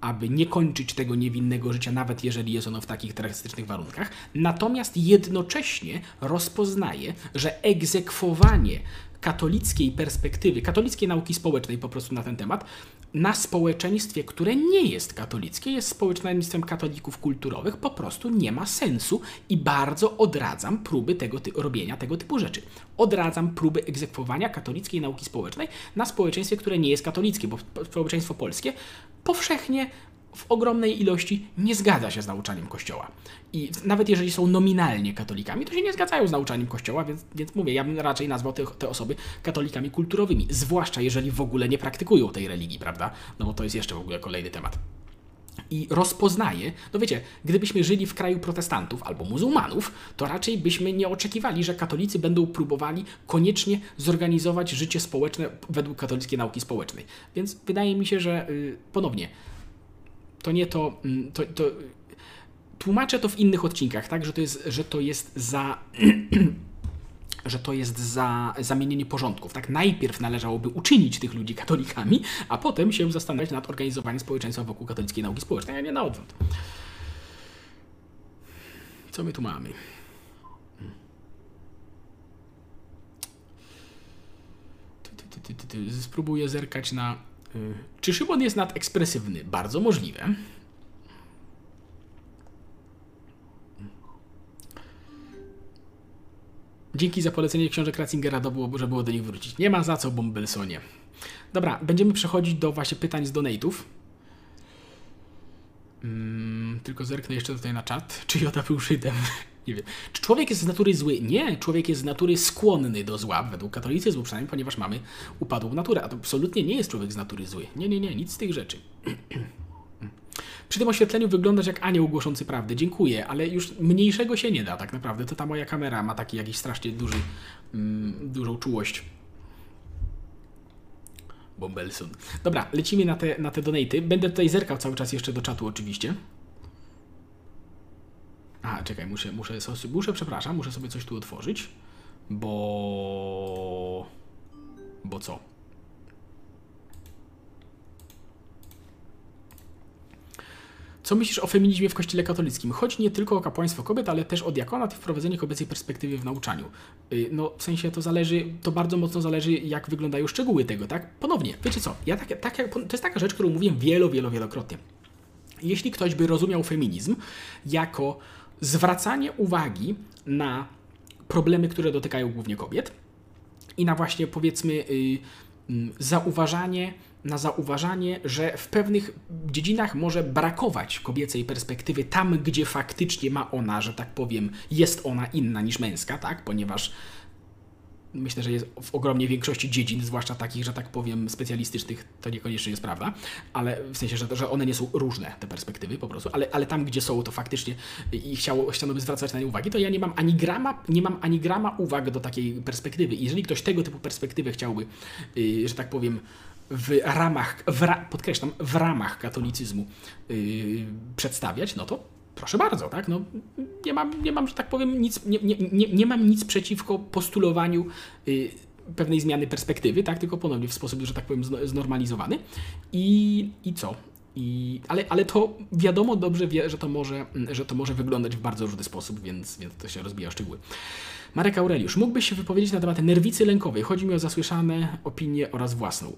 aby nie kończyć tego niewinnego życia, nawet jeżeli jest ono w takich drastycznych warunkach. Natomiast jednocześnie rozpoznaje, że egzekwowanie katolickiej perspektywy, katolickiej nauki społecznej po prostu na ten temat, na społeczeństwie, które nie jest katolickie, jest społeczeństwem katolików kulturowych, po prostu nie ma sensu i bardzo odradzam próby tego ty- robienia tego typu rzeczy. Odradzam próby egzekwowania katolickiej nauki społecznej na społeczeństwie, które nie jest katolickie, bo społeczeństwo polskie powszechnie w ogromnej ilości nie zgadza się z nauczaniem Kościoła. I nawet jeżeli są nominalnie katolikami, to się nie zgadzają z nauczaniem Kościoła, więc, więc mówię, ja bym raczej nazwał te, te osoby katolikami kulturowymi, zwłaszcza jeżeli w ogóle nie praktykują tej religii, prawda? No bo to jest jeszcze w ogóle kolejny temat. I rozpoznaje, no wiecie, gdybyśmy żyli w kraju protestantów albo muzułmanów, to raczej byśmy nie oczekiwali, że katolicy będą próbowali koniecznie zorganizować życie społeczne według katolickiej nauki społecznej. Więc wydaje mi się, że yy, ponownie, to nie to, mm, to, to tłumaczę to w innych odcinkach, tak, że to jest, że to jest za że to jest za zamienienie porządków. Tak, najpierw należałoby uczynić tych ludzi katolikami, a potem się zastanawiać nad organizowaniem społeczeństwa wokół katolickiej nauki społecznej, a nie na odwrót. Co my tu mamy? Spróbuję zerkać na. Y, czy Szymon jest nadekspresywny? Bardzo możliwe. Dzięki za polecenie książek Ratzingera, to było, było do nich wrócić. Nie ma za co, Bombelsonie. Dobra, będziemy przechodzić do właśnie pytań z donate'ów. Hmm, tylko zerknę jeszcze tutaj na czat. Czy Joda był Żydem? Nie wiem. Czy człowiek jest z natury zły? Nie, człowiek jest z natury skłonny do zła, według katolicyzmu przynajmniej, ponieważ mamy upadłą naturę. A to absolutnie nie jest człowiek z natury zły. Nie, nie, nie, nic z tych rzeczy. Przy tym oświetleniu wyglądasz jak anioł głoszący prawdę. Dziękuję, ale już mniejszego się nie da tak naprawdę. To ta moja kamera ma taki jakiś strasznie duży, mm, dużą czułość. Bombelson. Dobra, lecimy na te, na te donaty. Będę tutaj zerkał cały czas jeszcze do czatu oczywiście. A, czekaj, muszę, muszę, muszę, przepraszam, muszę sobie coś tu otworzyć, bo... Bo co? Co myślisz o feminizmie w Kościele katolickim? Chodzi nie tylko o kapłaństwo kobiet, ale też o diakonat i wprowadzenie kobiecej perspektywy w nauczaniu. Y, no, w sensie to zależy, to bardzo mocno zależy, jak wyglądają szczegóły tego, tak? Ponownie, wiecie co, ja tak, tak, to jest taka rzecz, którą mówiłem wielo, wielo, wielokrotnie. Jeśli ktoś by rozumiał feminizm jako zwracanie uwagi na problemy, które dotykają głównie kobiet i na właśnie powiedzmy yy, zauważanie na zauważanie, że w pewnych dziedzinach może brakować kobiecej perspektywy tam, gdzie faktycznie ma ona, że tak powiem, jest ona inna niż męska, tak? Ponieważ myślę, że jest w ogromnej większości dziedzin, zwłaszcza takich, że tak powiem, specjalistycznych, to niekoniecznie jest prawda, ale w sensie, że, że one nie są różne, te perspektywy po prostu, ale, ale tam, gdzie są, to faktycznie i chciało, zwracać na nie uwagi, to ja nie mam ani grama, nie mam ani grama uwag do takiej perspektywy. I jeżeli ktoś tego typu perspektywę chciałby, yy, że tak powiem, w ramach, w ra, podkreślam, w ramach katolicyzmu yy, przedstawiać, no to proszę bardzo, tak? No, nie, mam, nie mam, że tak powiem, nic, nie, nie, nie, nie mam nic przeciwko postulowaniu yy, pewnej zmiany perspektywy, tak? Tylko ponownie w sposób, że tak powiem, znormalizowany. I, i co? I, ale, ale to wiadomo dobrze wie, że to, może, że to może wyglądać w bardzo różny sposób, więc, więc to się rozbija szczegóły. Marek Aureliusz, mógłbyś się wypowiedzieć na temat nerwicy lękowej? Chodzi mi o zasłyszane opinie oraz własną.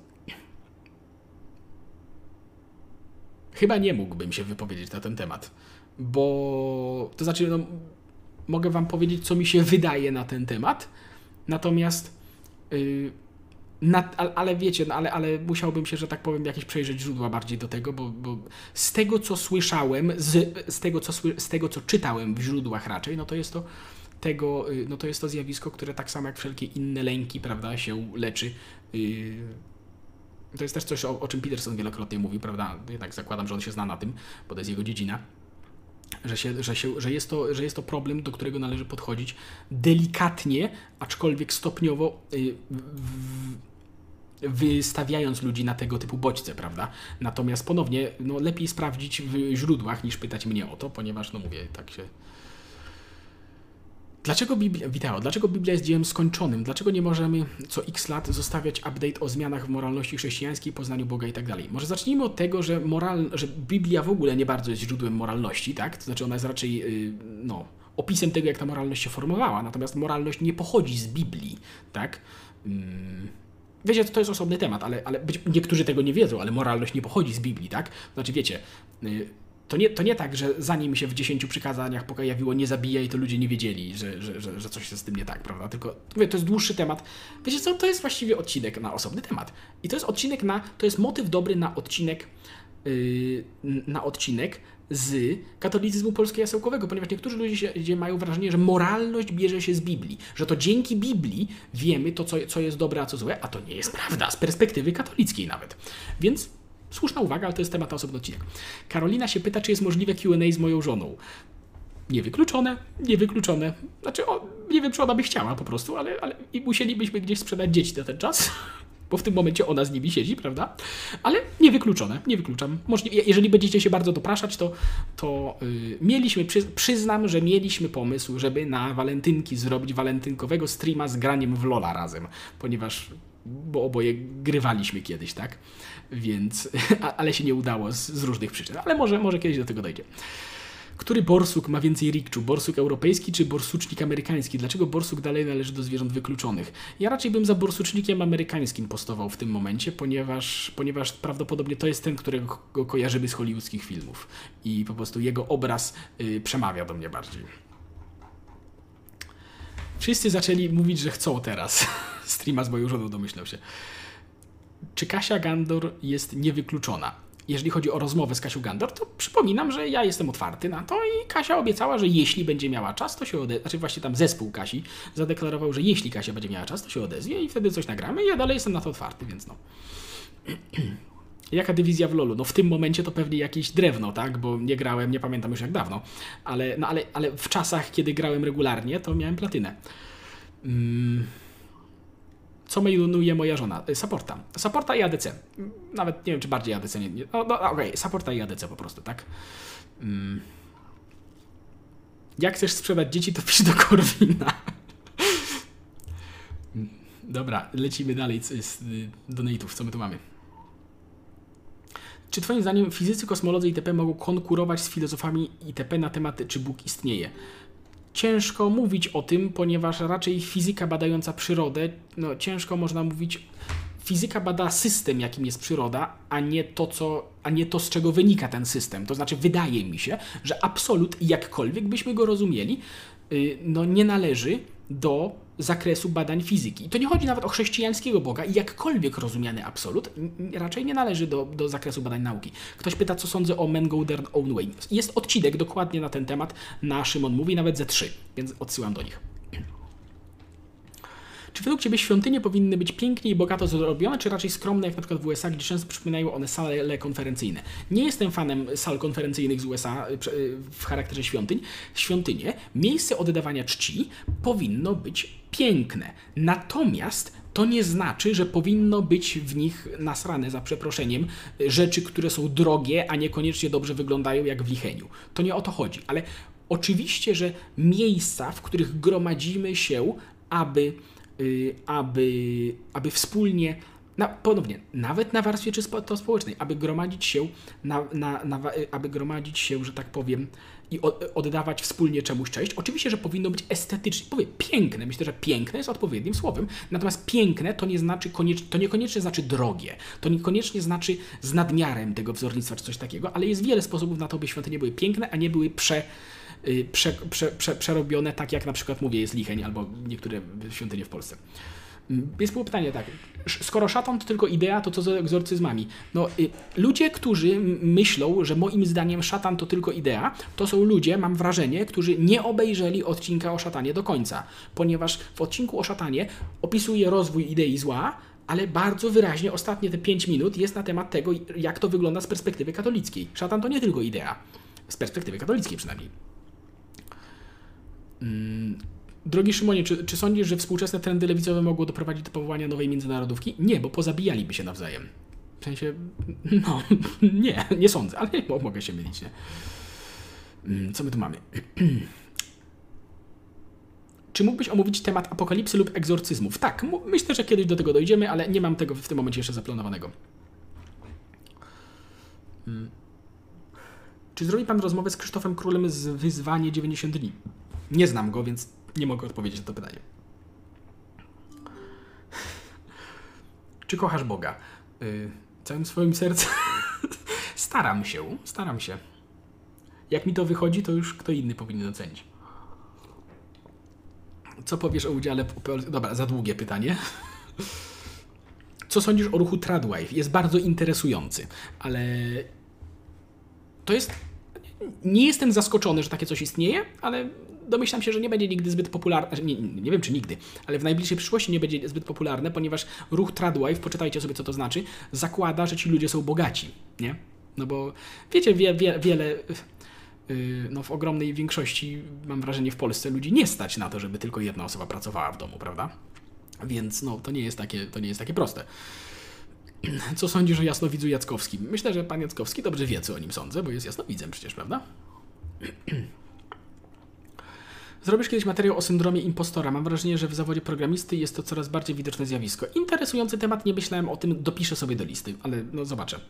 Chyba nie mógłbym się wypowiedzieć na ten temat, bo to znaczy, no, mogę Wam powiedzieć, co mi się wydaje na ten temat, natomiast, yy, na, ale wiecie, no, ale, ale musiałbym się, że tak powiem, jakieś przejrzeć źródła bardziej do tego, bo, bo z tego, co słyszałem, z, z, tego, co, z tego, co czytałem w źródłach raczej, no to jest to tego, y, no to jest to zjawisko, które tak samo jak wszelkie inne lęki, prawda, się leczy. Yy, to jest też coś, o, o czym Peterson wielokrotnie mówi, prawda? Jednak zakładam, że on się zna na tym, bo to jest jego dziedzina. Że, się, że, się, że, jest to, że jest to problem, do którego należy podchodzić delikatnie, aczkolwiek stopniowo yy, wystawiając ludzi na tego typu bodźce, prawda? Natomiast ponownie, no, lepiej sprawdzić w źródłach niż pytać mnie o to, ponieważ, no mówię, tak się Dlaczego Biblia, Witao, dlaczego Biblia jest dziełem skończonym? Dlaczego nie możemy co x lat zostawiać update o zmianach w moralności chrześcijańskiej, poznaniu Boga i tak dalej? Może zacznijmy od tego, że, moral, że Biblia w ogóle nie bardzo jest źródłem moralności, tak? To znaczy ona jest raczej, yy, no, opisem tego, jak ta moralność się formowała, natomiast moralność nie pochodzi z Biblii, tak? Yy. Wiecie, to jest osobny temat, ale, ale być, niektórzy tego nie wiedzą, ale moralność nie pochodzi z Biblii, tak? Znaczy, wiecie, yy, to nie, to nie tak, że zanim się w dziesięciu przykazaniach pojawiło nie zabijaj, to ludzie nie wiedzieli, że, że, że, że coś jest z tym nie tak, prawda? Tylko mówię, to jest dłuższy temat. Wiecie co, to jest właściwie odcinek na osobny temat. I to jest odcinek na, to jest motyw dobry na odcinek, yy, na odcinek z katolicyzmu polsko-jasełkowego, ponieważ niektórzy ludzie mają wrażenie, że moralność bierze się z Biblii, że to dzięki Biblii wiemy to, co, co jest dobre, a co złe, a to nie jest prawda, z perspektywy katolickiej nawet. Więc Słuszna uwaga, ale to jest temat na osobny odcinek. Karolina się pyta, czy jest możliwe QA z moją żoną. Niewykluczone, niewykluczone. Znaczy, o, nie wiem, czy ona by chciała po prostu, ale, ale i musielibyśmy gdzieś sprzedać dzieci na ten czas, bo w tym momencie ona z nimi siedzi, prawda? Ale niewykluczone, nie wykluczam. Jeżeli będziecie się bardzo dopraszać, to, to yy, mieliśmy, przy, przyznam, że mieliśmy pomysł, żeby na walentynki zrobić walentynkowego streama z graniem w Lola razem, ponieważ bo oboje grywaliśmy kiedyś, tak? Więc, ale się nie udało z, z, różnych przyczyn. Ale może, może kiedyś do tego dojdzie. Który borsuk ma więcej rikczu? Borsuk europejski czy borsucznik amerykański? Dlaczego borsuk dalej należy do zwierząt wykluczonych? Ja raczej bym za borsucznikiem amerykańskim postował w tym momencie, ponieważ, ponieważ prawdopodobnie to jest ten, którego go kojarzymy z hollywoodzkich filmów. I po prostu jego obraz y, przemawia do mnie bardziej. Wszyscy zaczęli mówić, że chcą teraz. Streama z moją żoną domyślał się. Czy Kasia Gandor jest niewykluczona? Jeżeli chodzi o rozmowę z Kasią Gandor, to przypominam, że ja jestem otwarty na to i Kasia obiecała, że jeśli będzie miała czas, to się odezwie. Znaczy właśnie tam zespół Kasi zadeklarował, że jeśli Kasia będzie miała czas, to się odezwie i wtedy coś nagramy i ja dalej jestem na to otwarty, więc no. Jaka dywizja w LoLu? No w tym momencie to pewnie jakieś drewno, tak? Bo nie grałem, nie pamiętam już jak dawno. Ale, no ale, ale w czasach, kiedy grałem regularnie, to miałem platynę. Mm. Co mainuje moja żona? Y, supporta. Supporta i ADC. Nawet nie wiem, czy bardziej ADC. Nie, nie. No, no okej, okay. supporta i ADC po prostu, tak? Mm. Jak chcesz sprzedać dzieci, to pisz do Korwina. Dobra, lecimy dalej z y, donate'ów. Co my tu mamy? Czy Twoim zdaniem fizycy, kosmolodzy itp. mogą konkurować z filozofami itp. na temat, czy Bóg istnieje? Ciężko mówić o tym, ponieważ raczej fizyka badająca przyrodę, no ciężko można mówić. Fizyka bada system, jakim jest przyroda, a nie to, co, a nie to, z czego wynika ten system. To znaczy, wydaje mi się, że absolut, jakkolwiek byśmy go rozumieli, y, no nie należy do zakresu badań fizyki. I to nie chodzi nawet o chrześcijańskiego Boga i jakkolwiek rozumiany absolut, raczej nie należy do, do zakresu badań nauki. Ktoś pyta, co sądzę o Men Go Their Own Way. Jest odcinek dokładnie na ten temat na Szymon Mówi, nawet ze trzy, więc odsyłam do nich. Czy według Ciebie świątynie powinny być pięknie i bogato zrobione, czy raczej skromne, jak na przykład w USA, gdzie często przypominają one sale konferencyjne? Nie jestem fanem sal konferencyjnych z USA y, y, w charakterze świątyń. Świątynie, miejsce oddawania czci powinno być piękne. Natomiast to nie znaczy, że powinno być w nich nasrane, za przeproszeniem, rzeczy, które są drogie, a niekoniecznie dobrze wyglądają jak w licheniu. To nie o to chodzi, ale oczywiście, że miejsca, w których gromadzimy się, aby aby, aby wspólnie, na, ponownie, nawet na warstwie czysto społecznej, aby gromadzić się, na, na, na, y, aby gromadzić się, że tak powiem, i oddawać wspólnie czemuś cześć. Oczywiście, że powinno być estetycznie, powiem, piękne. Myślę, że piękne jest odpowiednim słowem. Natomiast piękne to nie znaczy koniecznie, to niekoniecznie znaczy drogie. To niekoniecznie znaczy z nadmiarem tego wzornictwa czy coś takiego, ale jest wiele sposobów na to, by świątynie były piękne, a nie były prze Y, prze, prze, prze, przerobione, tak jak na przykład mówię, jest Licheń albo niektóre świątynie w Polsce. Mm, jest było pytanie tak, skoro szatan to tylko idea, to co z egzorcyzmami? No, y, ludzie, którzy myślą, że moim zdaniem szatan to tylko idea, to są ludzie, mam wrażenie, którzy nie obejrzeli odcinka o szatanie do końca, ponieważ w odcinku o szatanie opisuje rozwój idei zła, ale bardzo wyraźnie ostatnie te 5 minut jest na temat tego, jak to wygląda z perspektywy katolickiej. Szatan to nie tylko idea, z perspektywy katolickiej przynajmniej. Mm, drogi Szymonie, czy, czy sądzisz, że współczesne trendy lewicowe mogą doprowadzić do powołania nowej międzynarodówki? Nie, bo pozabijaliby się nawzajem. W sensie, no, nie, nie sądzę, ale mogę się mylić, nie? Mm, co my tu mamy? Czy mógłbyś omówić temat apokalipsy lub egzorcyzmów? Tak, myślę, że kiedyś do tego dojdziemy, ale nie mam tego w tym momencie jeszcze zaplanowanego. Hmm. Czy zrobi pan rozmowę z Krzysztofem Królem z Wyzwanie 90 dni? Nie znam go, więc nie mogę odpowiedzieć na to pytanie. Czy kochasz Boga? Yy, całym swoim sercem. staram się, staram się. Jak mi to wychodzi, to już kto inny powinien ocenić. Co powiesz o udziale... Dobra, za długie pytanie. Co sądzisz o ruchu Tradwife? Jest bardzo interesujący, ale to jest. Nie jestem zaskoczony, że takie coś istnieje, ale domyślam się, że nie będzie nigdy zbyt popularne. Znaczy, nie, nie wiem, czy nigdy, ale w najbliższej przyszłości nie będzie zbyt popularne, ponieważ ruch Tradwife, poczytajcie sobie, co to znaczy, zakłada, że ci ludzie są bogaci, nie? No bo wiecie, wie, wie, wiele. Yy, no w ogromnej większości, mam wrażenie, w Polsce ludzi nie stać na to, żeby tylko jedna osoba pracowała w domu, prawda? Więc no, to nie jest takie, to nie jest takie proste. Co sądzisz o jasnowidzu Jackowskim? Myślę, że pan Jackowski dobrze wie, co o nim sądzę, bo jest jasnowidzem przecież, prawda? Zrobisz kiedyś materiał o syndromie impostora. Mam wrażenie, że w zawodzie programisty jest to coraz bardziej widoczne zjawisko. Interesujący temat, nie myślałem o tym, dopiszę sobie do listy, ale no zobaczę.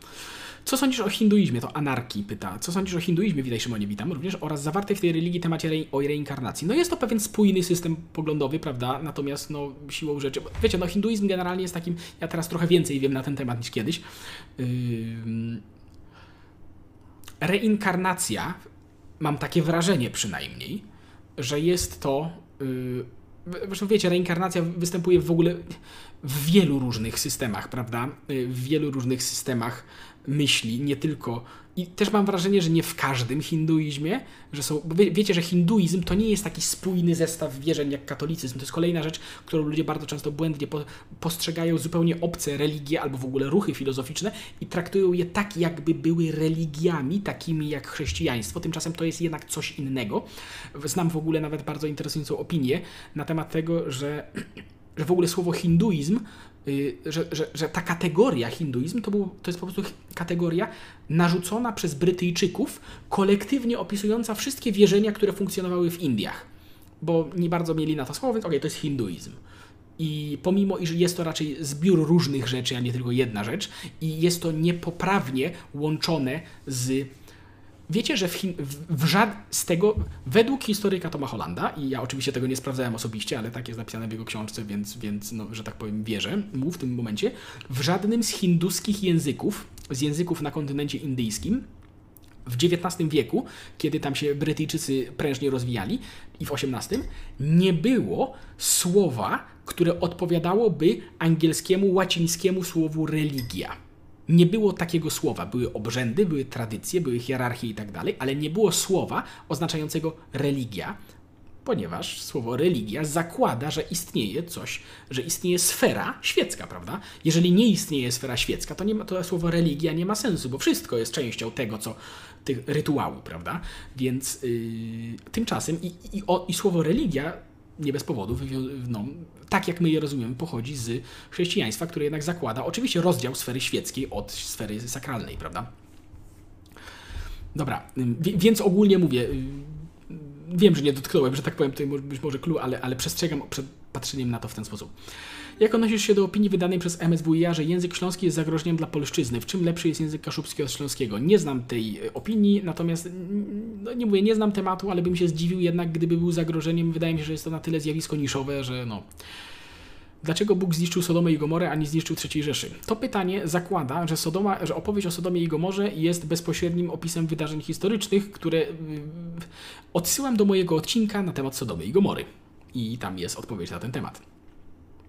Co sądzisz o hinduizmie? To anarki pyta. Co sądzisz o hinduizmie? Witaj Szymonie, witam również. Oraz zawartej w tej religii temacie re o reinkarnacji. No jest to pewien spójny system poglądowy, prawda? Natomiast no siłą rzeczy... Wiecie, no hinduizm generalnie jest takim... Ja teraz trochę więcej wiem na ten temat niż kiedyś. Yy... Reinkarnacja, mam takie wrażenie przynajmniej, że jest to... Yy... Zresztą wiecie, reinkarnacja występuje w ogóle w wielu różnych systemach, prawda? Y, w wielu różnych systemach myśli, nie tylko. I też mam wrażenie, że nie w każdym hinduizmie, że są. Wie, wiecie, że hinduizm to nie jest taki spójny zestaw wierzeń jak katolicyzm. To jest kolejna rzecz, którą ludzie bardzo często błędnie po, postrzegają zupełnie obce religie albo w ogóle ruchy filozoficzne i traktują je tak, jakby były religiami, takimi jak chrześcijaństwo. Tymczasem to jest jednak coś innego. Znam w ogóle nawet bardzo interesującą opinię na temat tego, że że w ogóle słowo hinduizm, że, że, że ta kategoria hinduizm to, był, to jest po prostu kategoria narzucona przez Brytyjczyków, kolektywnie opisująca wszystkie wierzenia, które funkcjonowały w Indiach. Bo nie bardzo mieli na to słowo, więc okej, okay, to jest hinduizm. I pomimo, iż jest to raczej zbiór różnych rzeczy, a nie tylko jedna rzecz, i jest to niepoprawnie łączone z Wiecie, że w, Chin, w, w żad, z tego, według historyka Toma Hollanda, i ja oczywiście tego nie sprawdzałem osobiście, ale tak jest napisane w jego książce, więc, więc no, że tak powiem, wierzę mu w tym momencie, w żadnym z hinduskich języków, z języków na kontynencie indyjskim, w XIX wieku, kiedy tam się Brytyjczycy prężnie rozwijali, i w XVIII, nie było słowa, które odpowiadałoby angielskiemu, łacińskiemu słowu religia. Nie było takiego słowa. Były obrzędy, były tradycje, były hierarchie i tak dalej, ale nie było słowa oznaczającego religia, ponieważ słowo religia zakłada, że istnieje coś, że istnieje sfera świecka, prawda? Jeżeli nie istnieje sfera świecka, to, nie ma, to słowo religia nie ma sensu, bo wszystko jest częścią tego, co tych rytuału, prawda? Więc yy, tymczasem i, i, o, i słowo religia nie bez powodu, no, tak jak my je rozumiemy, pochodzi z chrześcijaństwa, które jednak zakłada oczywiście rozdział sfery świeckiej od sfery sakralnej, prawda? Dobra, więc ogólnie mówię, wiem, że nie dotknąłem, że tak powiem, tutaj być może clue, ale, ale przestrzegam przed patrzeniem na to w ten sposób. Jak odnosisz się do opinii wydanej przez MSWiA, że język śląski jest zagrożeniem dla polszczyzny? W czym lepszy jest język kaszubski od śląskiego? Nie znam tej e, opinii, natomiast no nie mówię, nie znam tematu, ale bym się zdziwił jednak, gdyby był zagrożeniem. Wydaje mi się, że jest to na tyle zjawisko niszowe, że no... Dlaczego Bóg zniszczył Sodomę i Gomorę, a nie zniszczył III Rzeszy? To pytanie zakłada, że, Sodoma, że opowieść o Sodomie i Gomorze jest bezpośrednim opisem wydarzeń historycznych, które odsyłam do mojego odcinka na temat Sodomy i Gomory. I tam jest odpowiedź na ten temat.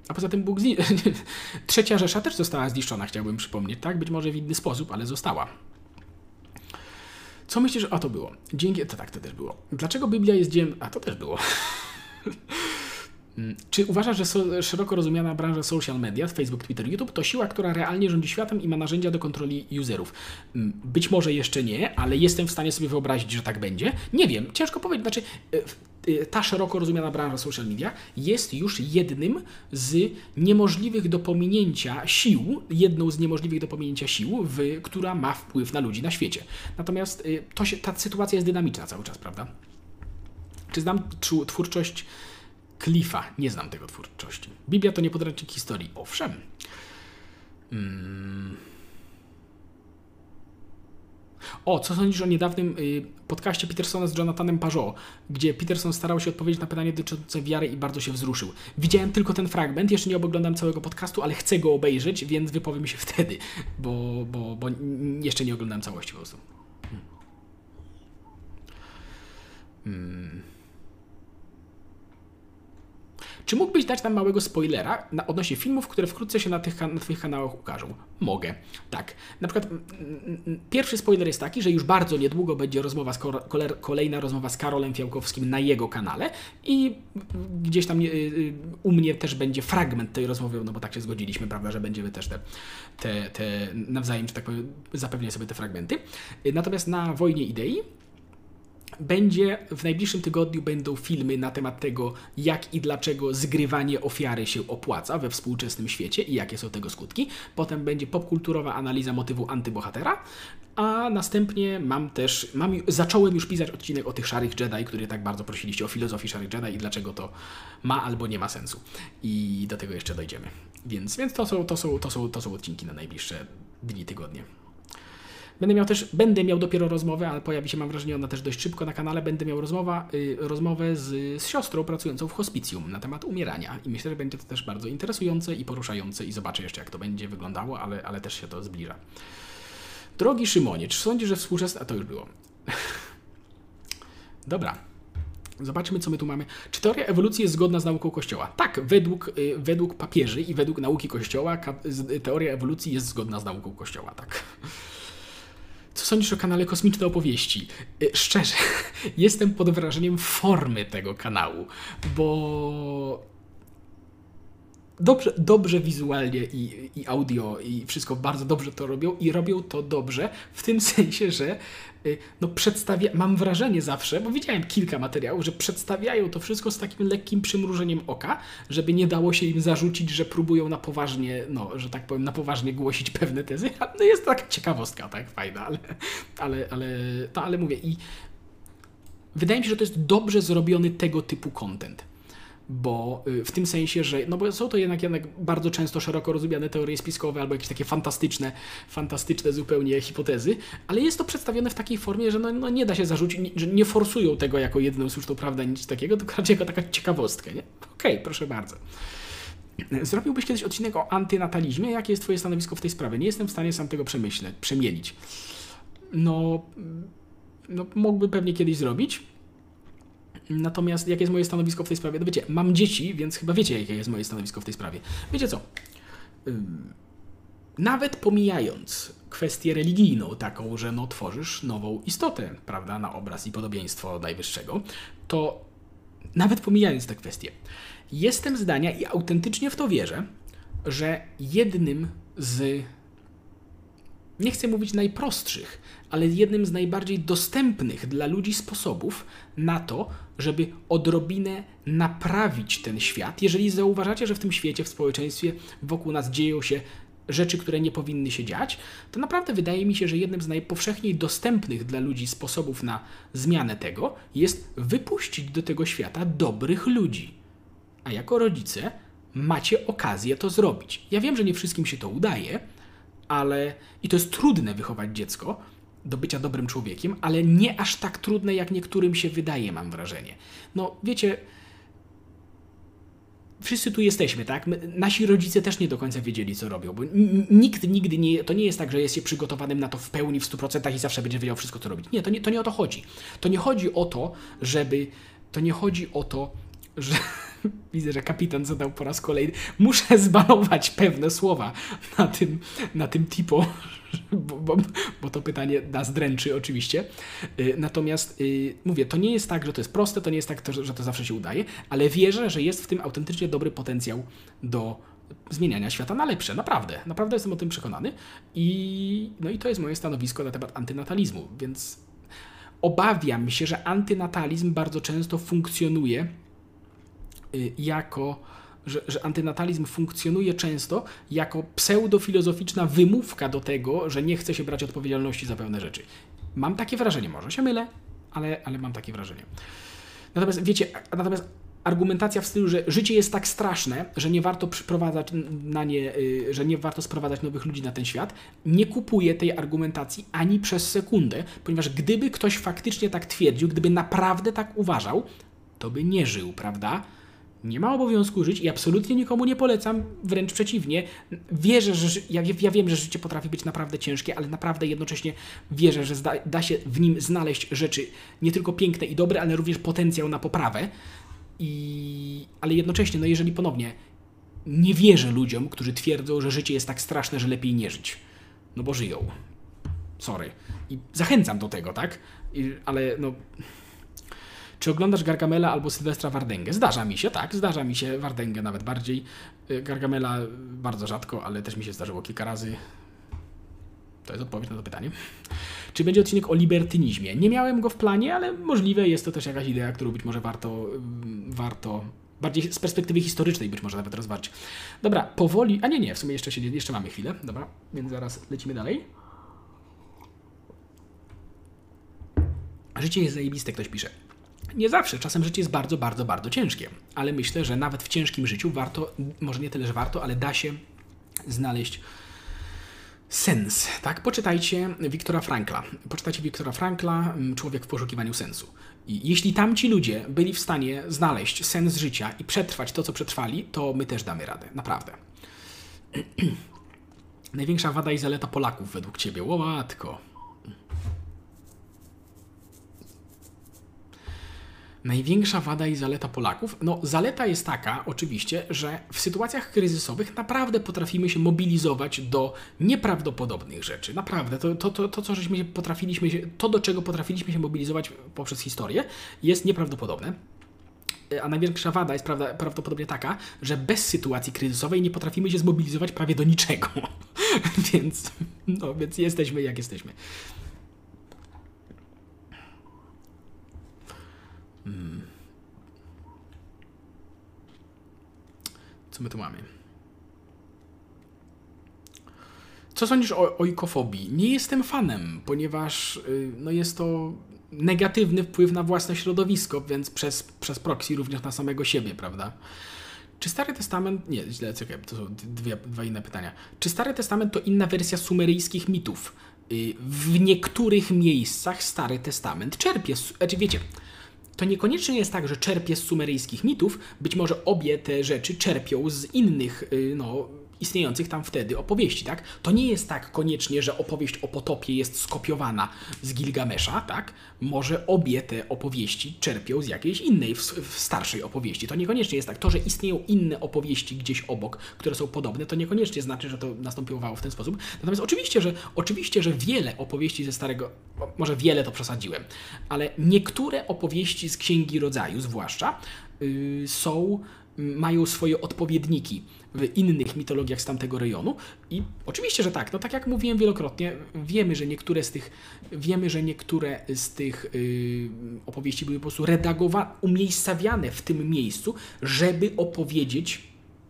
A poza tym Bóg zni... Trzecia Rzesza też została zniszczona, chciałbym przypomnieć, tak? Być może w inny sposób, ale została. Co myślisz, a to było? Dzięki, to tak, to też było. Dlaczego Biblia jest dziełem, a to też było. Mm, czy uważasz, że so, szeroko rozumiana branża social media, Facebook, Twitter, YouTube, to siła, która realnie rządzi światem i ma narzędzia do kontroli userów? Mm, być może jeszcze nie, ale jestem w stanie sobie wyobrazić, że tak będzie. Nie wiem, ciężko powiedzieć. Znaczy, e, ta szeroko rozumiana branża social media jest już jednym z niemożliwych do pominięcia sił, jedną z niemożliwych do pominięcia sił, w, która ma wpływ na ludzi na świecie. Natomiast e, to się, ta sytuacja jest dynamiczna cały czas, prawda? Czy znam twórczość Cliffa. Nie znam tego twórczości. Biblia to nie podręcznik historii. Owszem. Hmm. O, co sądzisz o niedawnym y, podcaście Petersona z Jonathanem Pajot, gdzie Peterson starał się odpowiedzieć na pytanie dotyczące wiary i bardzo się wzruszył. Widziałem tylko ten fragment, jeszcze nie oglądam całego podcastu, ale chcę go obejrzeć, więc wypowiem się wtedy, bo, bo, bo jeszcze nie oglądam całości po prostu. Hmm. Czy mógłbyś dać nam małego spoilera na, odnośnie filmów, które wkrótce się na tych na Twoich kanałach ukażą? Mogę. Tak. Na przykład pierwszy spoiler jest taki, że już bardzo niedługo będzie rozmowa z kolejna rozmowa z Karolem Fiałkowskim na jego kanale i gdzieś tam y, y, u mnie też będzie fragment tej rozmowy, no bo tak się zgodziliśmy, prawda, że będziemy też te, te, te nawzajem, że tak powiem, zapewniać sobie te fragmenty. Natomiast na Wojnie Idei będzie w najbliższym tygodniu będą filmy na temat tego, jak i dlaczego zgrywanie ofiary się opłaca we współczesnym świecie i jakie są tego skutki. Potem będzie popkulturowa analiza motywu antybohatera, a następnie mam też, mam, zacząłem już pisać odcinek o tych szarych Jedi, który tak bardzo prosiliście o filozofii szarych Jedi i dlaczego to ma albo nie ma sensu. I do tego jeszcze dojdziemy. Więc, więc to, są, to, są, to, są, to są odcinki na najbliższe dni, tygodnie. Będę miał też, będę miał dopiero rozmowę, ale pojawi się, mam wrażenie, ona też dość szybko na kanale. Będę miał rozmowa, y, rozmowę z, z siostrą pracującą w hospicjum na temat umierania. I myślę, że będzie to też bardzo interesujące i poruszające i zobaczę jeszcze, jak to będzie wyglądało, ale, ale też się to zbliża. Drogi Szymonie, czy sądzisz, że współczesne... A to już było. Dobra. Zobaczmy, co my tu mamy. Czy teoria ewolucji jest zgodna z nauką Kościoła? Tak, według, y, według papieży i według nauki Kościoła teoria ewolucji jest zgodna z nauką Kościoła, tak. Co sądzisz o kanale Kosmiczne Opowieści? Y, szczerze, jestem pod wrażeniem formy tego kanału, bo dobrze, dobrze wizualnie i, i audio i wszystko bardzo dobrze to robią i robią to dobrze w tym sensie, że y, no przedstawia, mam wrażenie zawsze, bo widziałem kilka materiałów, że przedstawiają to wszystko z takim lekkim przymrużeniem oka, żeby nie dało się im zarzucić, że próbują na poważnie, no, że tak powiem, na poważnie głosić pewne tezy. No jest to taka ciekawostka, tak, fajna, ale, ale, ale, to, ale mówię i wydaje mi się, że to jest dobrze zrobiony tego typu content bo y, w tym sensie, że no bo są to jednak, jednak bardzo często szeroko rozumiane teorie spiskowe albo jakieś takie fantastyczne, fantastyczne zupełnie hipotezy, ale jest to przedstawione w takiej formie, że no, no nie da się zarzucić, że nie forsują tego jako jedyną słuszną prawdę, nic takiego, tylko raczej jako taka ciekawostkę, nie? Okej, okay, proszę bardzo. Zrobiłbyś kiedyś odcinek o antynatalizmie? Jakie jest Twoje stanowisko w tej sprawie? Nie jestem w stanie sam tego przemyśleć. No, no mógłby pewnie kiedyś zrobić, Natomiast jakie jest moje stanowisko w tej sprawie? No wiecie, mam dzieci, więc chyba wiecie, jakie jest moje stanowisko w tej sprawie. Wiecie co? Nawet pomijając kwestię religijną, taką, że no, tworzysz nową istotę, prawda, na obraz i podobieństwo Najwyższego, to nawet pomijając te kwestie, jestem zdania i autentycznie w to wierzę, że jednym z nie chcę mówić najprostszych, ale jednym z najbardziej dostępnych dla ludzi sposobów na to, żeby odrobinę naprawić ten świat. Jeżeli zauważacie, że w tym świecie, w społeczeństwie wokół nas dzieją się rzeczy, które nie powinny się dziać, to naprawdę wydaje mi się, że jednym z najpowszechniej dostępnych dla ludzi sposobów na zmianę tego jest wypuścić do tego świata dobrych ludzi. A jako rodzice macie okazję to zrobić. Ja wiem, że nie wszystkim się to udaje, ale i to jest trudne wychować dziecko do bycia dobrym człowiekiem, ale nie aż tak trudne, jak niektórym się wydaje, mam wrażenie. No, wiecie, wszyscy tu jesteśmy, tak? My, nasi rodzice też nie do końca wiedzieli, co robią, bo nikt nigdy nie, to nie jest tak, że jest się przygotowanym na to w pełni, w 100% i zawsze będzie wiedział wszystko, co robić. Nie to, nie, to nie o to chodzi. To nie chodzi o to, żeby, to nie chodzi o to, że widzę, że kapitan zadał po raz kolejny. Muszę zbanować pewne słowa na tym, na tym typo, bo, bo, bo, to pytanie nas dręczy oczywiście. Y, natomiast yy, mówię, to nie jest tak, że to jest proste, to nie jest tak, że to zawsze się udaje, ale wierzę, że jest w tym autentycznie dobry potencjał do zmieniania świata na lepsze. Naprawdę, naprawdę jestem o tym przekonany. I, no i to jest moje stanowisko na temat antynatalizmu, więc obawiam się, że antynatalizm bardzo często funkcjonuje Y, jako, że, że antynatalizm funkcjonuje często jako pseudofilozoficzna wymówka do tego, że nie chce się brać odpowiedzialności za pewne rzeczy. Mam takie wrażenie, może się mylę, ale, ale mam takie wrażenie. Natomiast wiecie, natomiast argumentacja w stylu, że życie jest tak straszne, że nie warto przyprowadzać na nie, y, że nie warto sprowadzać nowych ludzi na ten świat, nie kupuję tej argumentacji ani przez sekundę, ponieważ gdyby ktoś faktycznie tak twierdził, gdyby naprawdę tak uważał, to by nie żył, prawda? Nie ma obowiązku żyć i absolutnie nikomu nie polecam, wręcz przeciwnie. Wierzę, że ja, ja wiem, że życie potrafi być naprawdę ciężkie, ale naprawdę jednocześnie wierzę, że zda, da się w nim znaleźć rzeczy nie tylko piękne i dobre, ale również potencjał na poprawę. I, ale jednocześnie, no jeżeli ponownie nie wierzę ludziom, którzy twierdzą, że życie jest tak straszne, że lepiej nie żyć. No bo żyją. Sorry. I zachęcam do tego, tak? I, ale no. Czy oglądasz Gargamela albo Sylwestra Wardęgę? Zdarza mi się, tak, zdarza mi się Wardęgę nawet bardziej. Y, Gargamela bardzo rzadko, ale też mi się zdarzyło kilka razy. To jest odpowiedź na to pytanie. Czy będzie odcinek o libertynizmie? Nie miałem go w planie, ale możliwe jest to też jakaś idea, którą być może warto, mm, warto bardziej z perspektywy historycznej być może nawet rozważyć. Dobra, powoli, a nie, nie, w sumie jeszcze, się, jeszcze mamy chwilę, dobra, więc zaraz lecimy dalej. Życie jest zajebiste, ktoś pisze. Nie zawsze, czasem życie jest bardzo, bardzo, bardzo ciężkie, ale myślę, że nawet w ciężkim życiu warto, może nie tyle, że warto, ale da się znaleźć sens, tak? Poczytajcie Wiktora Frankla. Poczytajcie Wiktora Frankla, mm, Człowiek w poszukiwaniu sensu. I jeśli tamci ludzie byli w stanie znaleźć sens życia i przetrwać to, co przetrwali, to my też damy radę. Naprawdę. Największa wada i zaleta Polaków według Ciebie? Łatko. Największa wada i zaleta Polaków? No, zaleta jest taka, oczywiście, że w sytuacjach kryzysowych naprawdę potrafimy się mobilizować do nieprawdopodobnych rzeczy. Naprawdę, to, to, to, to co żeśmy potrafiliśmy się, to do czego potrafiliśmy się mobilizować poprzez historię, jest nieprawdopodobne. A największa wada jest prawda, prawdopodobnie taka, że bez sytuacji kryzysowej nie potrafimy się zmobilizować prawie do niczego. więc, no, więc jesteśmy jak jesteśmy. Hmm. Co my tu mamy? Co sądzisz o ojkofobii? Nie jestem fanem, ponieważ y, no jest to negatywny wpływ na własne środowisko, więc przez, przez proxy również na samego siebie, prawda? Czy Stary Testament. Nie, źle, czekaj, to są dwie, dwa inne pytania. Czy Stary Testament to inna wersja sumeryjskich mitów? Y, w niektórych miejscach Stary Testament czerpie. Znaczy, wiecie, to niekoniecznie jest tak, że czerpie z sumeryjskich mitów, być może obie te rzeczy czerpią z innych, y, no, istniejących tam wtedy opowieści, tak? To nie jest tak koniecznie, że opowieść o potopie jest skopiowana z Gilgamesza, tak? Może obie te opowieści czerpią z jakiejś innej, w, w starszej opowieści. To niekoniecznie jest tak. To, że istnieją inne opowieści gdzieś obok, które są podobne, to niekoniecznie znaczy, że to nastąpiło w ten sposób. Natomiast oczywiście, że oczywiście, że wiele opowieści ze starego, może wiele to przesadziłem, ale niektóre opowieści z Księgi Rodzaju, zwłaszcza, yy, są mają swoje odpowiedniki w innych mitologiach z tamtego rejonu. I oczywiście, że tak, no tak jak mówiłem wielokrotnie, wiemy, że niektóre z tych, wiemy, że niektóre z tych yy, opowieści były po prostu redagowane, umiejscawiane w tym miejscu, żeby opowiedzieć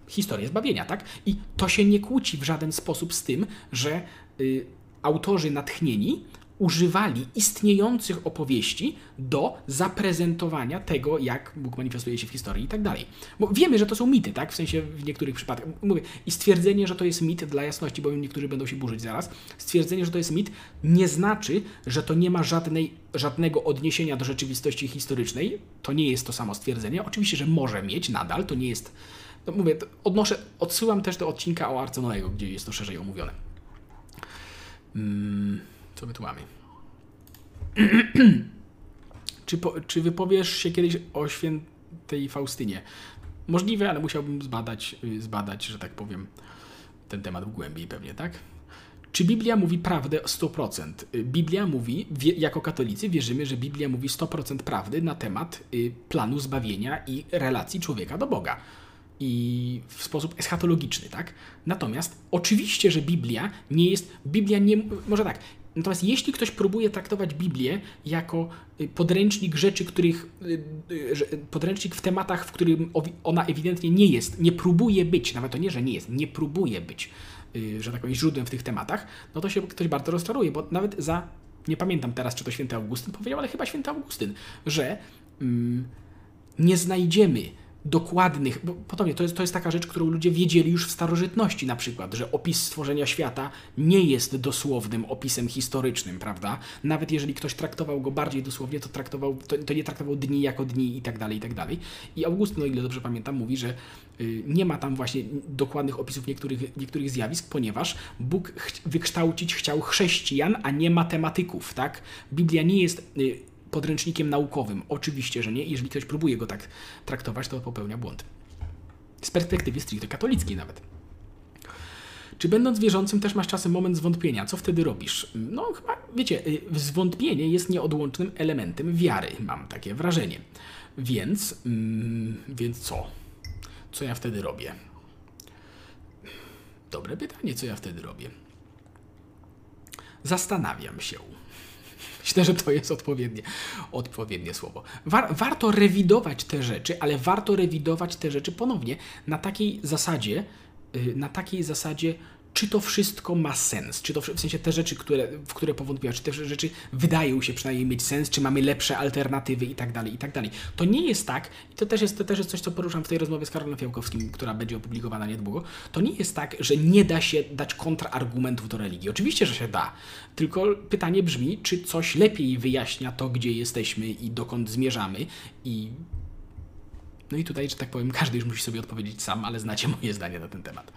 historię zbawienia, tak? I to się nie kłóci w żaden sposób z tym, że yy, autorzy natchnieni używali istniejących opowieści do zaprezentowania tego, jak Bóg manifestuje się w historii i tak dalej. Bo wiemy, że to są mity, tak? W sensie w niektórych przypadkach. Mówię, i stwierdzenie, że to jest mit dla jasności, bowiem niektórzy będą się burzyć zaraz, stwierdzenie, że to jest mit nie znaczy, że to nie ma żadnej, żadnego odniesienia do rzeczywistości historycznej. To nie jest to samo stwierdzenie. Oczywiście, że może mieć nadal, to nie jest... No mówię, odnoszę, odsyłam też do odcinka o Arce Noego, gdzie jest to szerzej omówione. Hmm. Co my tu mamy? czy, po, czy wypowiesz się kiedyś o świętej Faustynie? Możliwe, ale musiałbym zbadać, y, zbadać, że tak powiem, ten temat w głębiej pewnie, tak? Czy Biblia mówi prawdę 100%? Y, Biblia mówi, jako katolicy wierzymy, że Biblia mówi 100% prawdy na temat y, planu zbawienia i relacji człowieka do Boga. I w sposób eschatologiczny, tak? Natomiast oczywiście, że Biblia nie jest. Biblia nie. Może tak, Natomiast jeśli ktoś próbuje traktować Biblię jako y, podręcznik rzeczy, których y, y, podręcznik w tematach, w którym ona ewidentnie nie jest, nie próbuje być, nawet to nie, że nie jest, nie próbuje być, że tak powiem, źródłem w tych tematach, no to się ktoś bardzo rozczaruje, bo nawet za, nie pamiętam teraz, czy to święty Augustyn powiedział, ale chyba święty Augustyn, że mm, nie znajdziemy dokładnych, bo podobnie, to jest, to jest taka rzecz, którą ludzie wiedzieli już w starożytności na przykład, że opis stworzenia świata nie jest dosłownym opisem historycznym, prawda? Nawet jeżeli ktoś traktował go bardziej dosłownie, to, traktował, to, to nie traktował dni jako dni i tak dalej, i tak dalej. I Augustyn, o ile dobrze pamiętam, mówi, że y, nie ma tam właśnie dokładnych opisów niektórych, niektórych zjawisk, ponieważ Bóg wykształcić chciał chrześcijan, a nie matematyków, tak? Biblia nie jest y, podręcznikiem naukowym. Oczywiście, że nie. Jeżeli ktoś próbuje go tak traktować, to popełnia błąd. Z perspektywy stricte katolickiej nawet. Czy będąc wierzącym też masz czasem moment zwątpienia? Co wtedy robisz? No chyba, wiecie, y, zwątpienie jest nieodłącznym elementem wiary, mam takie wrażenie. Więc, mm, więc co? Co ja wtedy robię? Dobre pytanie, co ja wtedy robię. Zastanawiam się. Myślę, że to jest odpowiednie, odpowiednie słowo. War, warto rewidować te rzeczy, ale warto rewidować te rzeczy ponownie na takiej zasadzie, y, na takiej zasadzie, czy to wszystko ma sens, czy to w sensie te rzeczy, które, w które powątpiłaś, czy te rzeczy wydają się przynajmniej mieć sens, czy mamy lepsze alternatywy i tak dalej, i tak dalej. To nie jest tak, i to też jest, to też jest coś, co poruszam w tej rozmowie z Karolem Fiałkowskim, która będzie opublikowana niedługo, to nie jest tak, że nie da się dać kontrargumentów do religii. Oczywiście, że się da, tylko pytanie brzmi, czy coś lepiej wyjaśnia to, gdzie jesteśmy i dokąd zmierzamy i no i tutaj, że tak powiem, każdy już musi sobie odpowiedzieć sam, ale znacie moje zdanie na ten temat.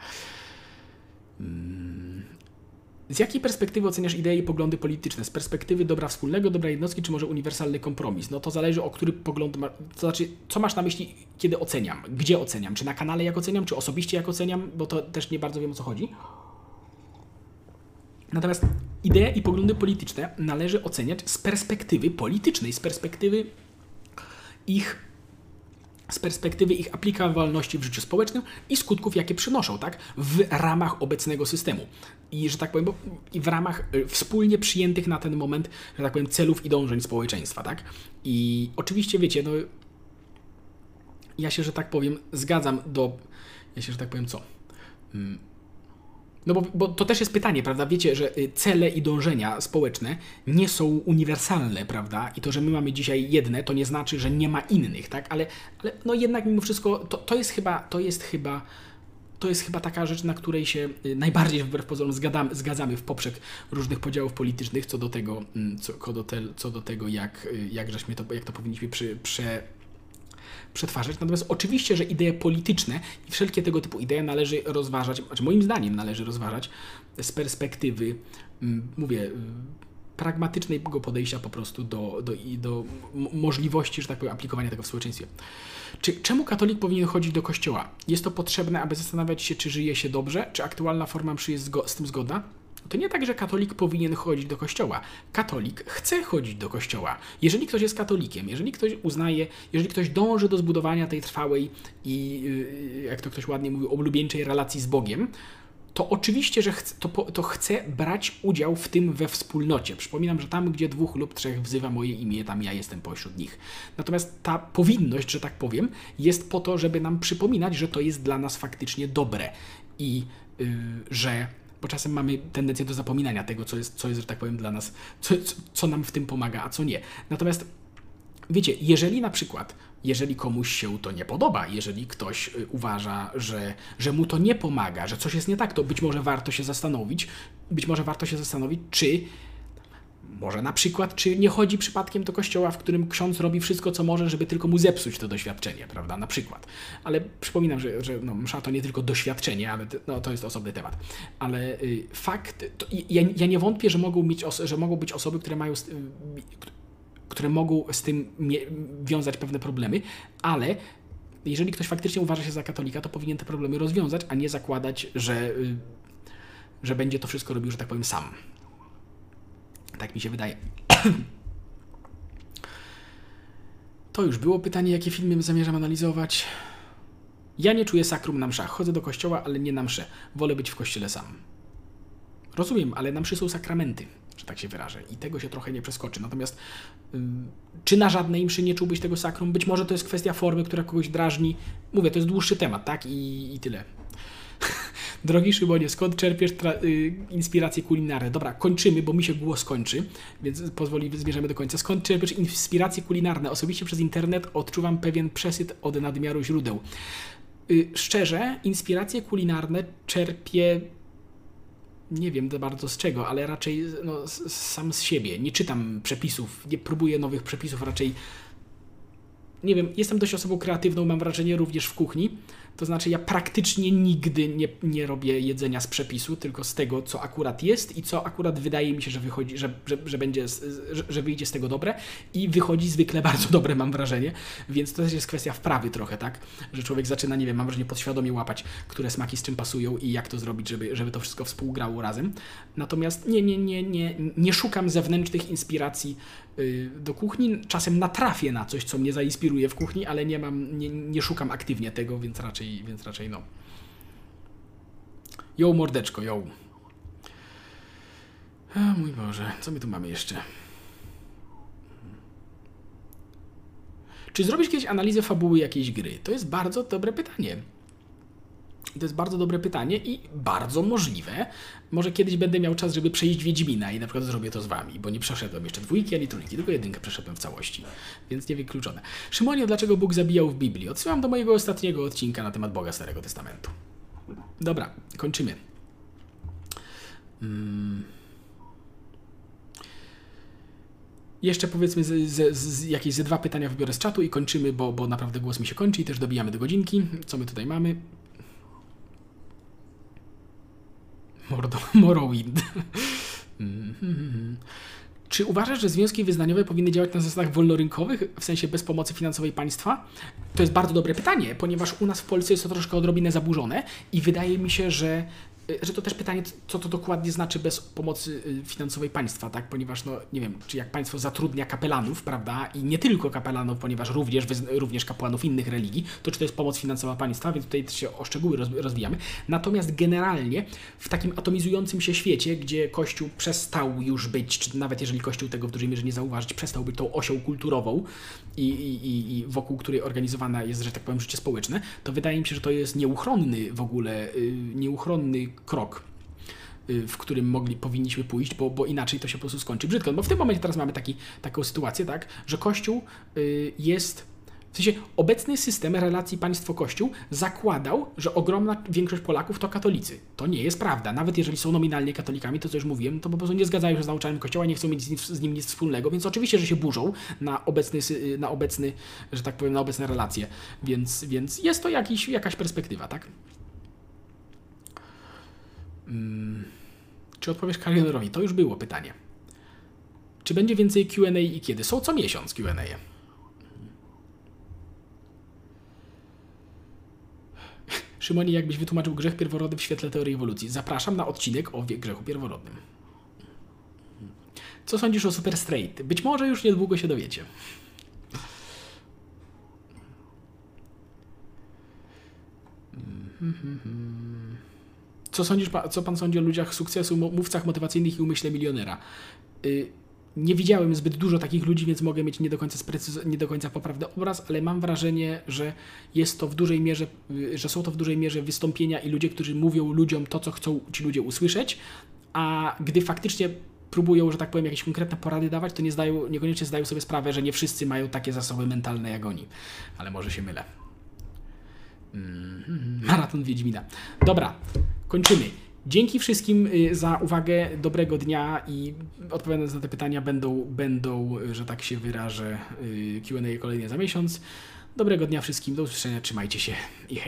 Z jakiej perspektywy oceniasz idee i poglądy polityczne? Z perspektywy dobra wspólnego, dobra jednostki, czy może uniwersalny kompromis? No to zależy o który pogląd, to znaczy, co masz na myśli, kiedy oceniam? Gdzie oceniam? Czy na kanale jak oceniam, czy osobiście jak oceniam? Bo to też nie bardzo wiem o co chodzi. Natomiast idee i poglądy polityczne należy oceniać z perspektywy politycznej, z perspektywy ich z perspektywy ich aplikowalności w życiu społecznym i skutków, jakie przynoszą, tak, w ramach obecnego systemu. I że tak powiem, bo w ramach y, wspólnie przyjętych na ten moment, że tak powiem, celów i dążeń społeczeństwa, tak. I oczywiście, wiecie, no, ja się, że tak powiem, zgadzam do, ja się, że tak powiem, co? No bo, bo, to też jest pytanie, prawda? Wiecie, że y, cele i dążenia społeczne nie są uniwersalne, prawda? I to, że my mamy dzisiaj jedne, to nie znaczy, że nie ma innych, tak? Ale, ale no jednak mimo wszystko to, to jest chyba, to jest chyba to jest chyba taka rzecz, na której się y, najbardziej wbrew pozorom zgadzamy, zgadzamy w poprzek różnych podziałów politycznych co do tego, mm, co, co do, te, co do tego jak, y, jak, żeśmy to, jak to powinniśmy przy, prze, przetwarzać. Natomiast oczywiście, że idee polityczne i wszelkie tego typu idee należy rozważać, znaczy moim zdaniem należy rozważać z perspektywy, mm, mówię, y, pragmatycznego podejścia po prostu do, do, do możliwości, że tak powiem, aplikowania tego w społeczeństwie. Czy, czemu katolik powinien chodzić do kościoła? Jest to potrzebne, aby zastanawiać się, czy żyje się dobrze, czy aktualna forma mszy jest z tym zgodna? To nie tak, że katolik powinien chodzić do kościoła. Katolik chce chodzić do kościoła. Jeżeli ktoś jest katolikiem, jeżeli ktoś uznaje, jeżeli ktoś dąży do zbudowania tej trwałej i, y, jak to ktoś ładnie mówi, oblubieńczej relacji z Bogiem, to oczywiście, że chce, to, to chce brać udział w tym we wspólnocie. Przypominam, że tam, gdzie dwóch lub trzech wzywa moje imię, tam ja jestem pośród nich. Natomiast ta powinność, że tak powiem, jest po to, żeby nam przypominać, że to jest dla nas faktycznie dobre i yy, że bo czasem mamy tendencję do zapominania tego, co jest, co jest że tak powiem, dla nas, co, co nam w tym pomaga, a co nie. Natomiast wiecie, jeżeli na przykład, jeżeli komuś się to nie podoba, jeżeli ktoś y, uważa, że, że mu to nie pomaga, że coś jest nie tak, to być może warto się zastanowić, być może warto się zastanowić, czy może na przykład, czy nie chodzi przypadkiem do kościoła, w którym ksiądz robi wszystko, co może, żeby tylko mu zepsuć to doświadczenie, prawda? Na przykład. Ale przypominam, że, że no, msza to nie tylko doświadczenie, ale no, to jest osobny temat. Ale y, fakt, to, ja, ja, nie wątpię, że mogą, mieć że mogą być osoby, które mają. Y, które mogą z tym wiązać pewne problemy, ale jeżeli ktoś faktycznie uważa się za katolika, to powinien te problemy rozwiązać, a nie zakładać, że, y, że będzie to wszystko robił, że tak powiem, sam. Tak mi się wydaje. To już było pytanie, jakie filmy zamierzam analizować. Ja nie czuję sakrum na mszach. Chodzę do kościoła, ale nie na msze. Wolę być w kościele sam. Rozumiem, ale na mszy są sakramenty, że tak się wyrażę. I tego się trochę nie przeskoczy. Natomiast czy na żadnej mszy nie czułbyś tego sakrum? Być może to jest kwestia formy, która kogoś drażni. Mówię, to jest dłuższy temat, tak? I, i tyle. Drogi Szymonie, skąd czerpiesz y, inspiracje kulinarne? Dobra, kończymy, bo mi się głos kończy, więc pozwoli, zmierzemy do końca. Skąd czerpiesz inspiracje kulinarne? Osobiście przez internet odczuwam pewien przesyt od nadmiaru źródeł. Y, szczerze, inspiracje kulinarne czerpię nie wiem bardzo z czego, ale raczej no, sam z siebie. Nie czytam przepisów, nie próbuję nowych przepisów, raczej nie wiem, jestem dość osobą kreatywną, mam wrażenie, również w kuchni. To znaczy, ja praktycznie nigdy nie, nie robię jedzenia z przepisu, tylko z tego, co akurat jest i co akurat wydaje mi się, że wychodzi, że, że, że będzie, że, że wyjdzie z tego dobre i wychodzi zwykle bardzo dobre, mam wrażenie. Więc to też jest kwestia wprawy trochę, tak? Że człowiek zaczyna, nie wiem, mam wrażenie, podświadomie łapać, które smaki z czym pasują i jak to zrobić, żeby, żeby to wszystko współgrało razem. Natomiast nie, nie, nie, nie, nie szukam zewnętrznych inspiracji do kuchni. Czasem natrafię na coś, co mnie zainspiruje w kuchni, ale nie mam, nie, nie szukam aktywnie tego, więc raczej, więc raczej no. Ją mordeczko, ją. Mój Boże, co my tu mamy jeszcze? Czy zrobisz kiedyś analizę fabuły jakiejś gry? To jest bardzo dobre pytanie. To jest bardzo dobre pytanie i bardzo możliwe. Może kiedyś będę miał czas, żeby przejść Wiedźmina i na przykład zrobię to z wami, bo nie przeszedłem jeszcze dwójki ani trójki, tylko jedynkę przeszedłem w całości, więc niewykluczone. Szymonie, dlaczego Bóg zabijał w Biblii? Odsyłam do mojego ostatniego odcinka na temat Boga Starego Testamentu. Dobra, kończymy. Mm. Jeszcze powiedzmy z, z, z, jakieś ze dwa pytania wybiorę z czatu i kończymy, bo, bo naprawdę głos mi się kończy i też dobijamy do godzinki. Co my tutaj mamy? Mordo, Morrowind. Czy uważasz, że związki wyznaniowe powinny działać na zasadach wolnorynkowych, w sensie bez pomocy finansowej państwa? To jest bardzo dobre pytanie, ponieważ u nas w Polsce jest to troszkę odrobinę zaburzone i wydaje mi się, że, że to też pytanie, co to dokładnie znaczy bez pomocy y, finansowej państwa, tak? Ponieważ, no nie wiem, czy jak państwo zatrudnia kapelanów, prawda, i nie tylko kapelanów, ponieważ również, również kapłanów innych religii, to czy to jest pomoc finansowa państwa, więc tutaj się o szczegóły roz, rozwijamy. Natomiast generalnie w takim atomizującym się świecie, gdzie Kościół przestał już być, czy nawet jeżeli Kościół tego w dużej mierze nie zauważyć, przestał być tą osią kulturową i, i, i- i wokół której organizowana jest, że tak powiem, życie społeczne, to wydaje mi się, że to jest nieuchronny w ogóle, y, nieuchronny krok y, w którym mogli, powinniśmy pójść, bo, bo inaczej to się po prostu skończy brzydko. Bo w tym momencie teraz mamy taki, taką sytuację, tak, że Kościół y, jest. W sensie obecny system relacji państwo-kościół zakładał, że ogromna większość Polaków to katolicy. To nie jest prawda. Nawet jeżeli są nominalnie katolikami, to co już mówiłem, to po prostu nie zgadzają się z nauczaniem Kościoła, nie chcą mieć z nim, nic wspólnego, więc oczywiście, że się burzą na obecny, na obecny że tak powiem, na obecne relacje. Więc, więc jest to jakiś, jakaś perspektywa, tak? Czy odpowiesz Karionerowi? To już było pytanie. Czy będzie więcej QA i kiedy? Są co miesiąc QA. Szymonie, jakbyś wytłumaczył grzech pierworodny w świetle teorii ewolucji. Zapraszam na odcinek o grzechu pierworodnym. Co sądzisz o Super Straight? Być może już niedługo się dowiecie. Co, sądzisz, co pan sądzi o ludziach sukcesu, mówcach motywacyjnych i umyśle milionera? Y, nie widziałem zbyt dużo takich ludzi, więc mogę mieć nie do, końca sprecyz- nie do końca poprawny obraz, ale mam wrażenie, że jest to w dużej mierze, y, że są to w dużej mierze wystąpienia i ludzie, którzy mówią ludziom to, co chcą ci ludzie usłyszeć, a gdy faktycznie próbują, że tak powiem, jakieś konkretne porady dawać, to nie zdają, niekoniecznie zdają sobie sprawę, że nie wszyscy mają takie zasoby mentalne jak oni. Ale może się mylę. Mhm. Maraton Wiedźmina. Dobra, kończymy. Dzięki wszystkim y, za uwagę, dobrego dnia i odpowiadając na te pytania będą, będą że tak się wyrażę, y, Q&A kolejne za miesiąc. Dobrego dnia wszystkim, do usłyszenia, trzymajcie się i hej.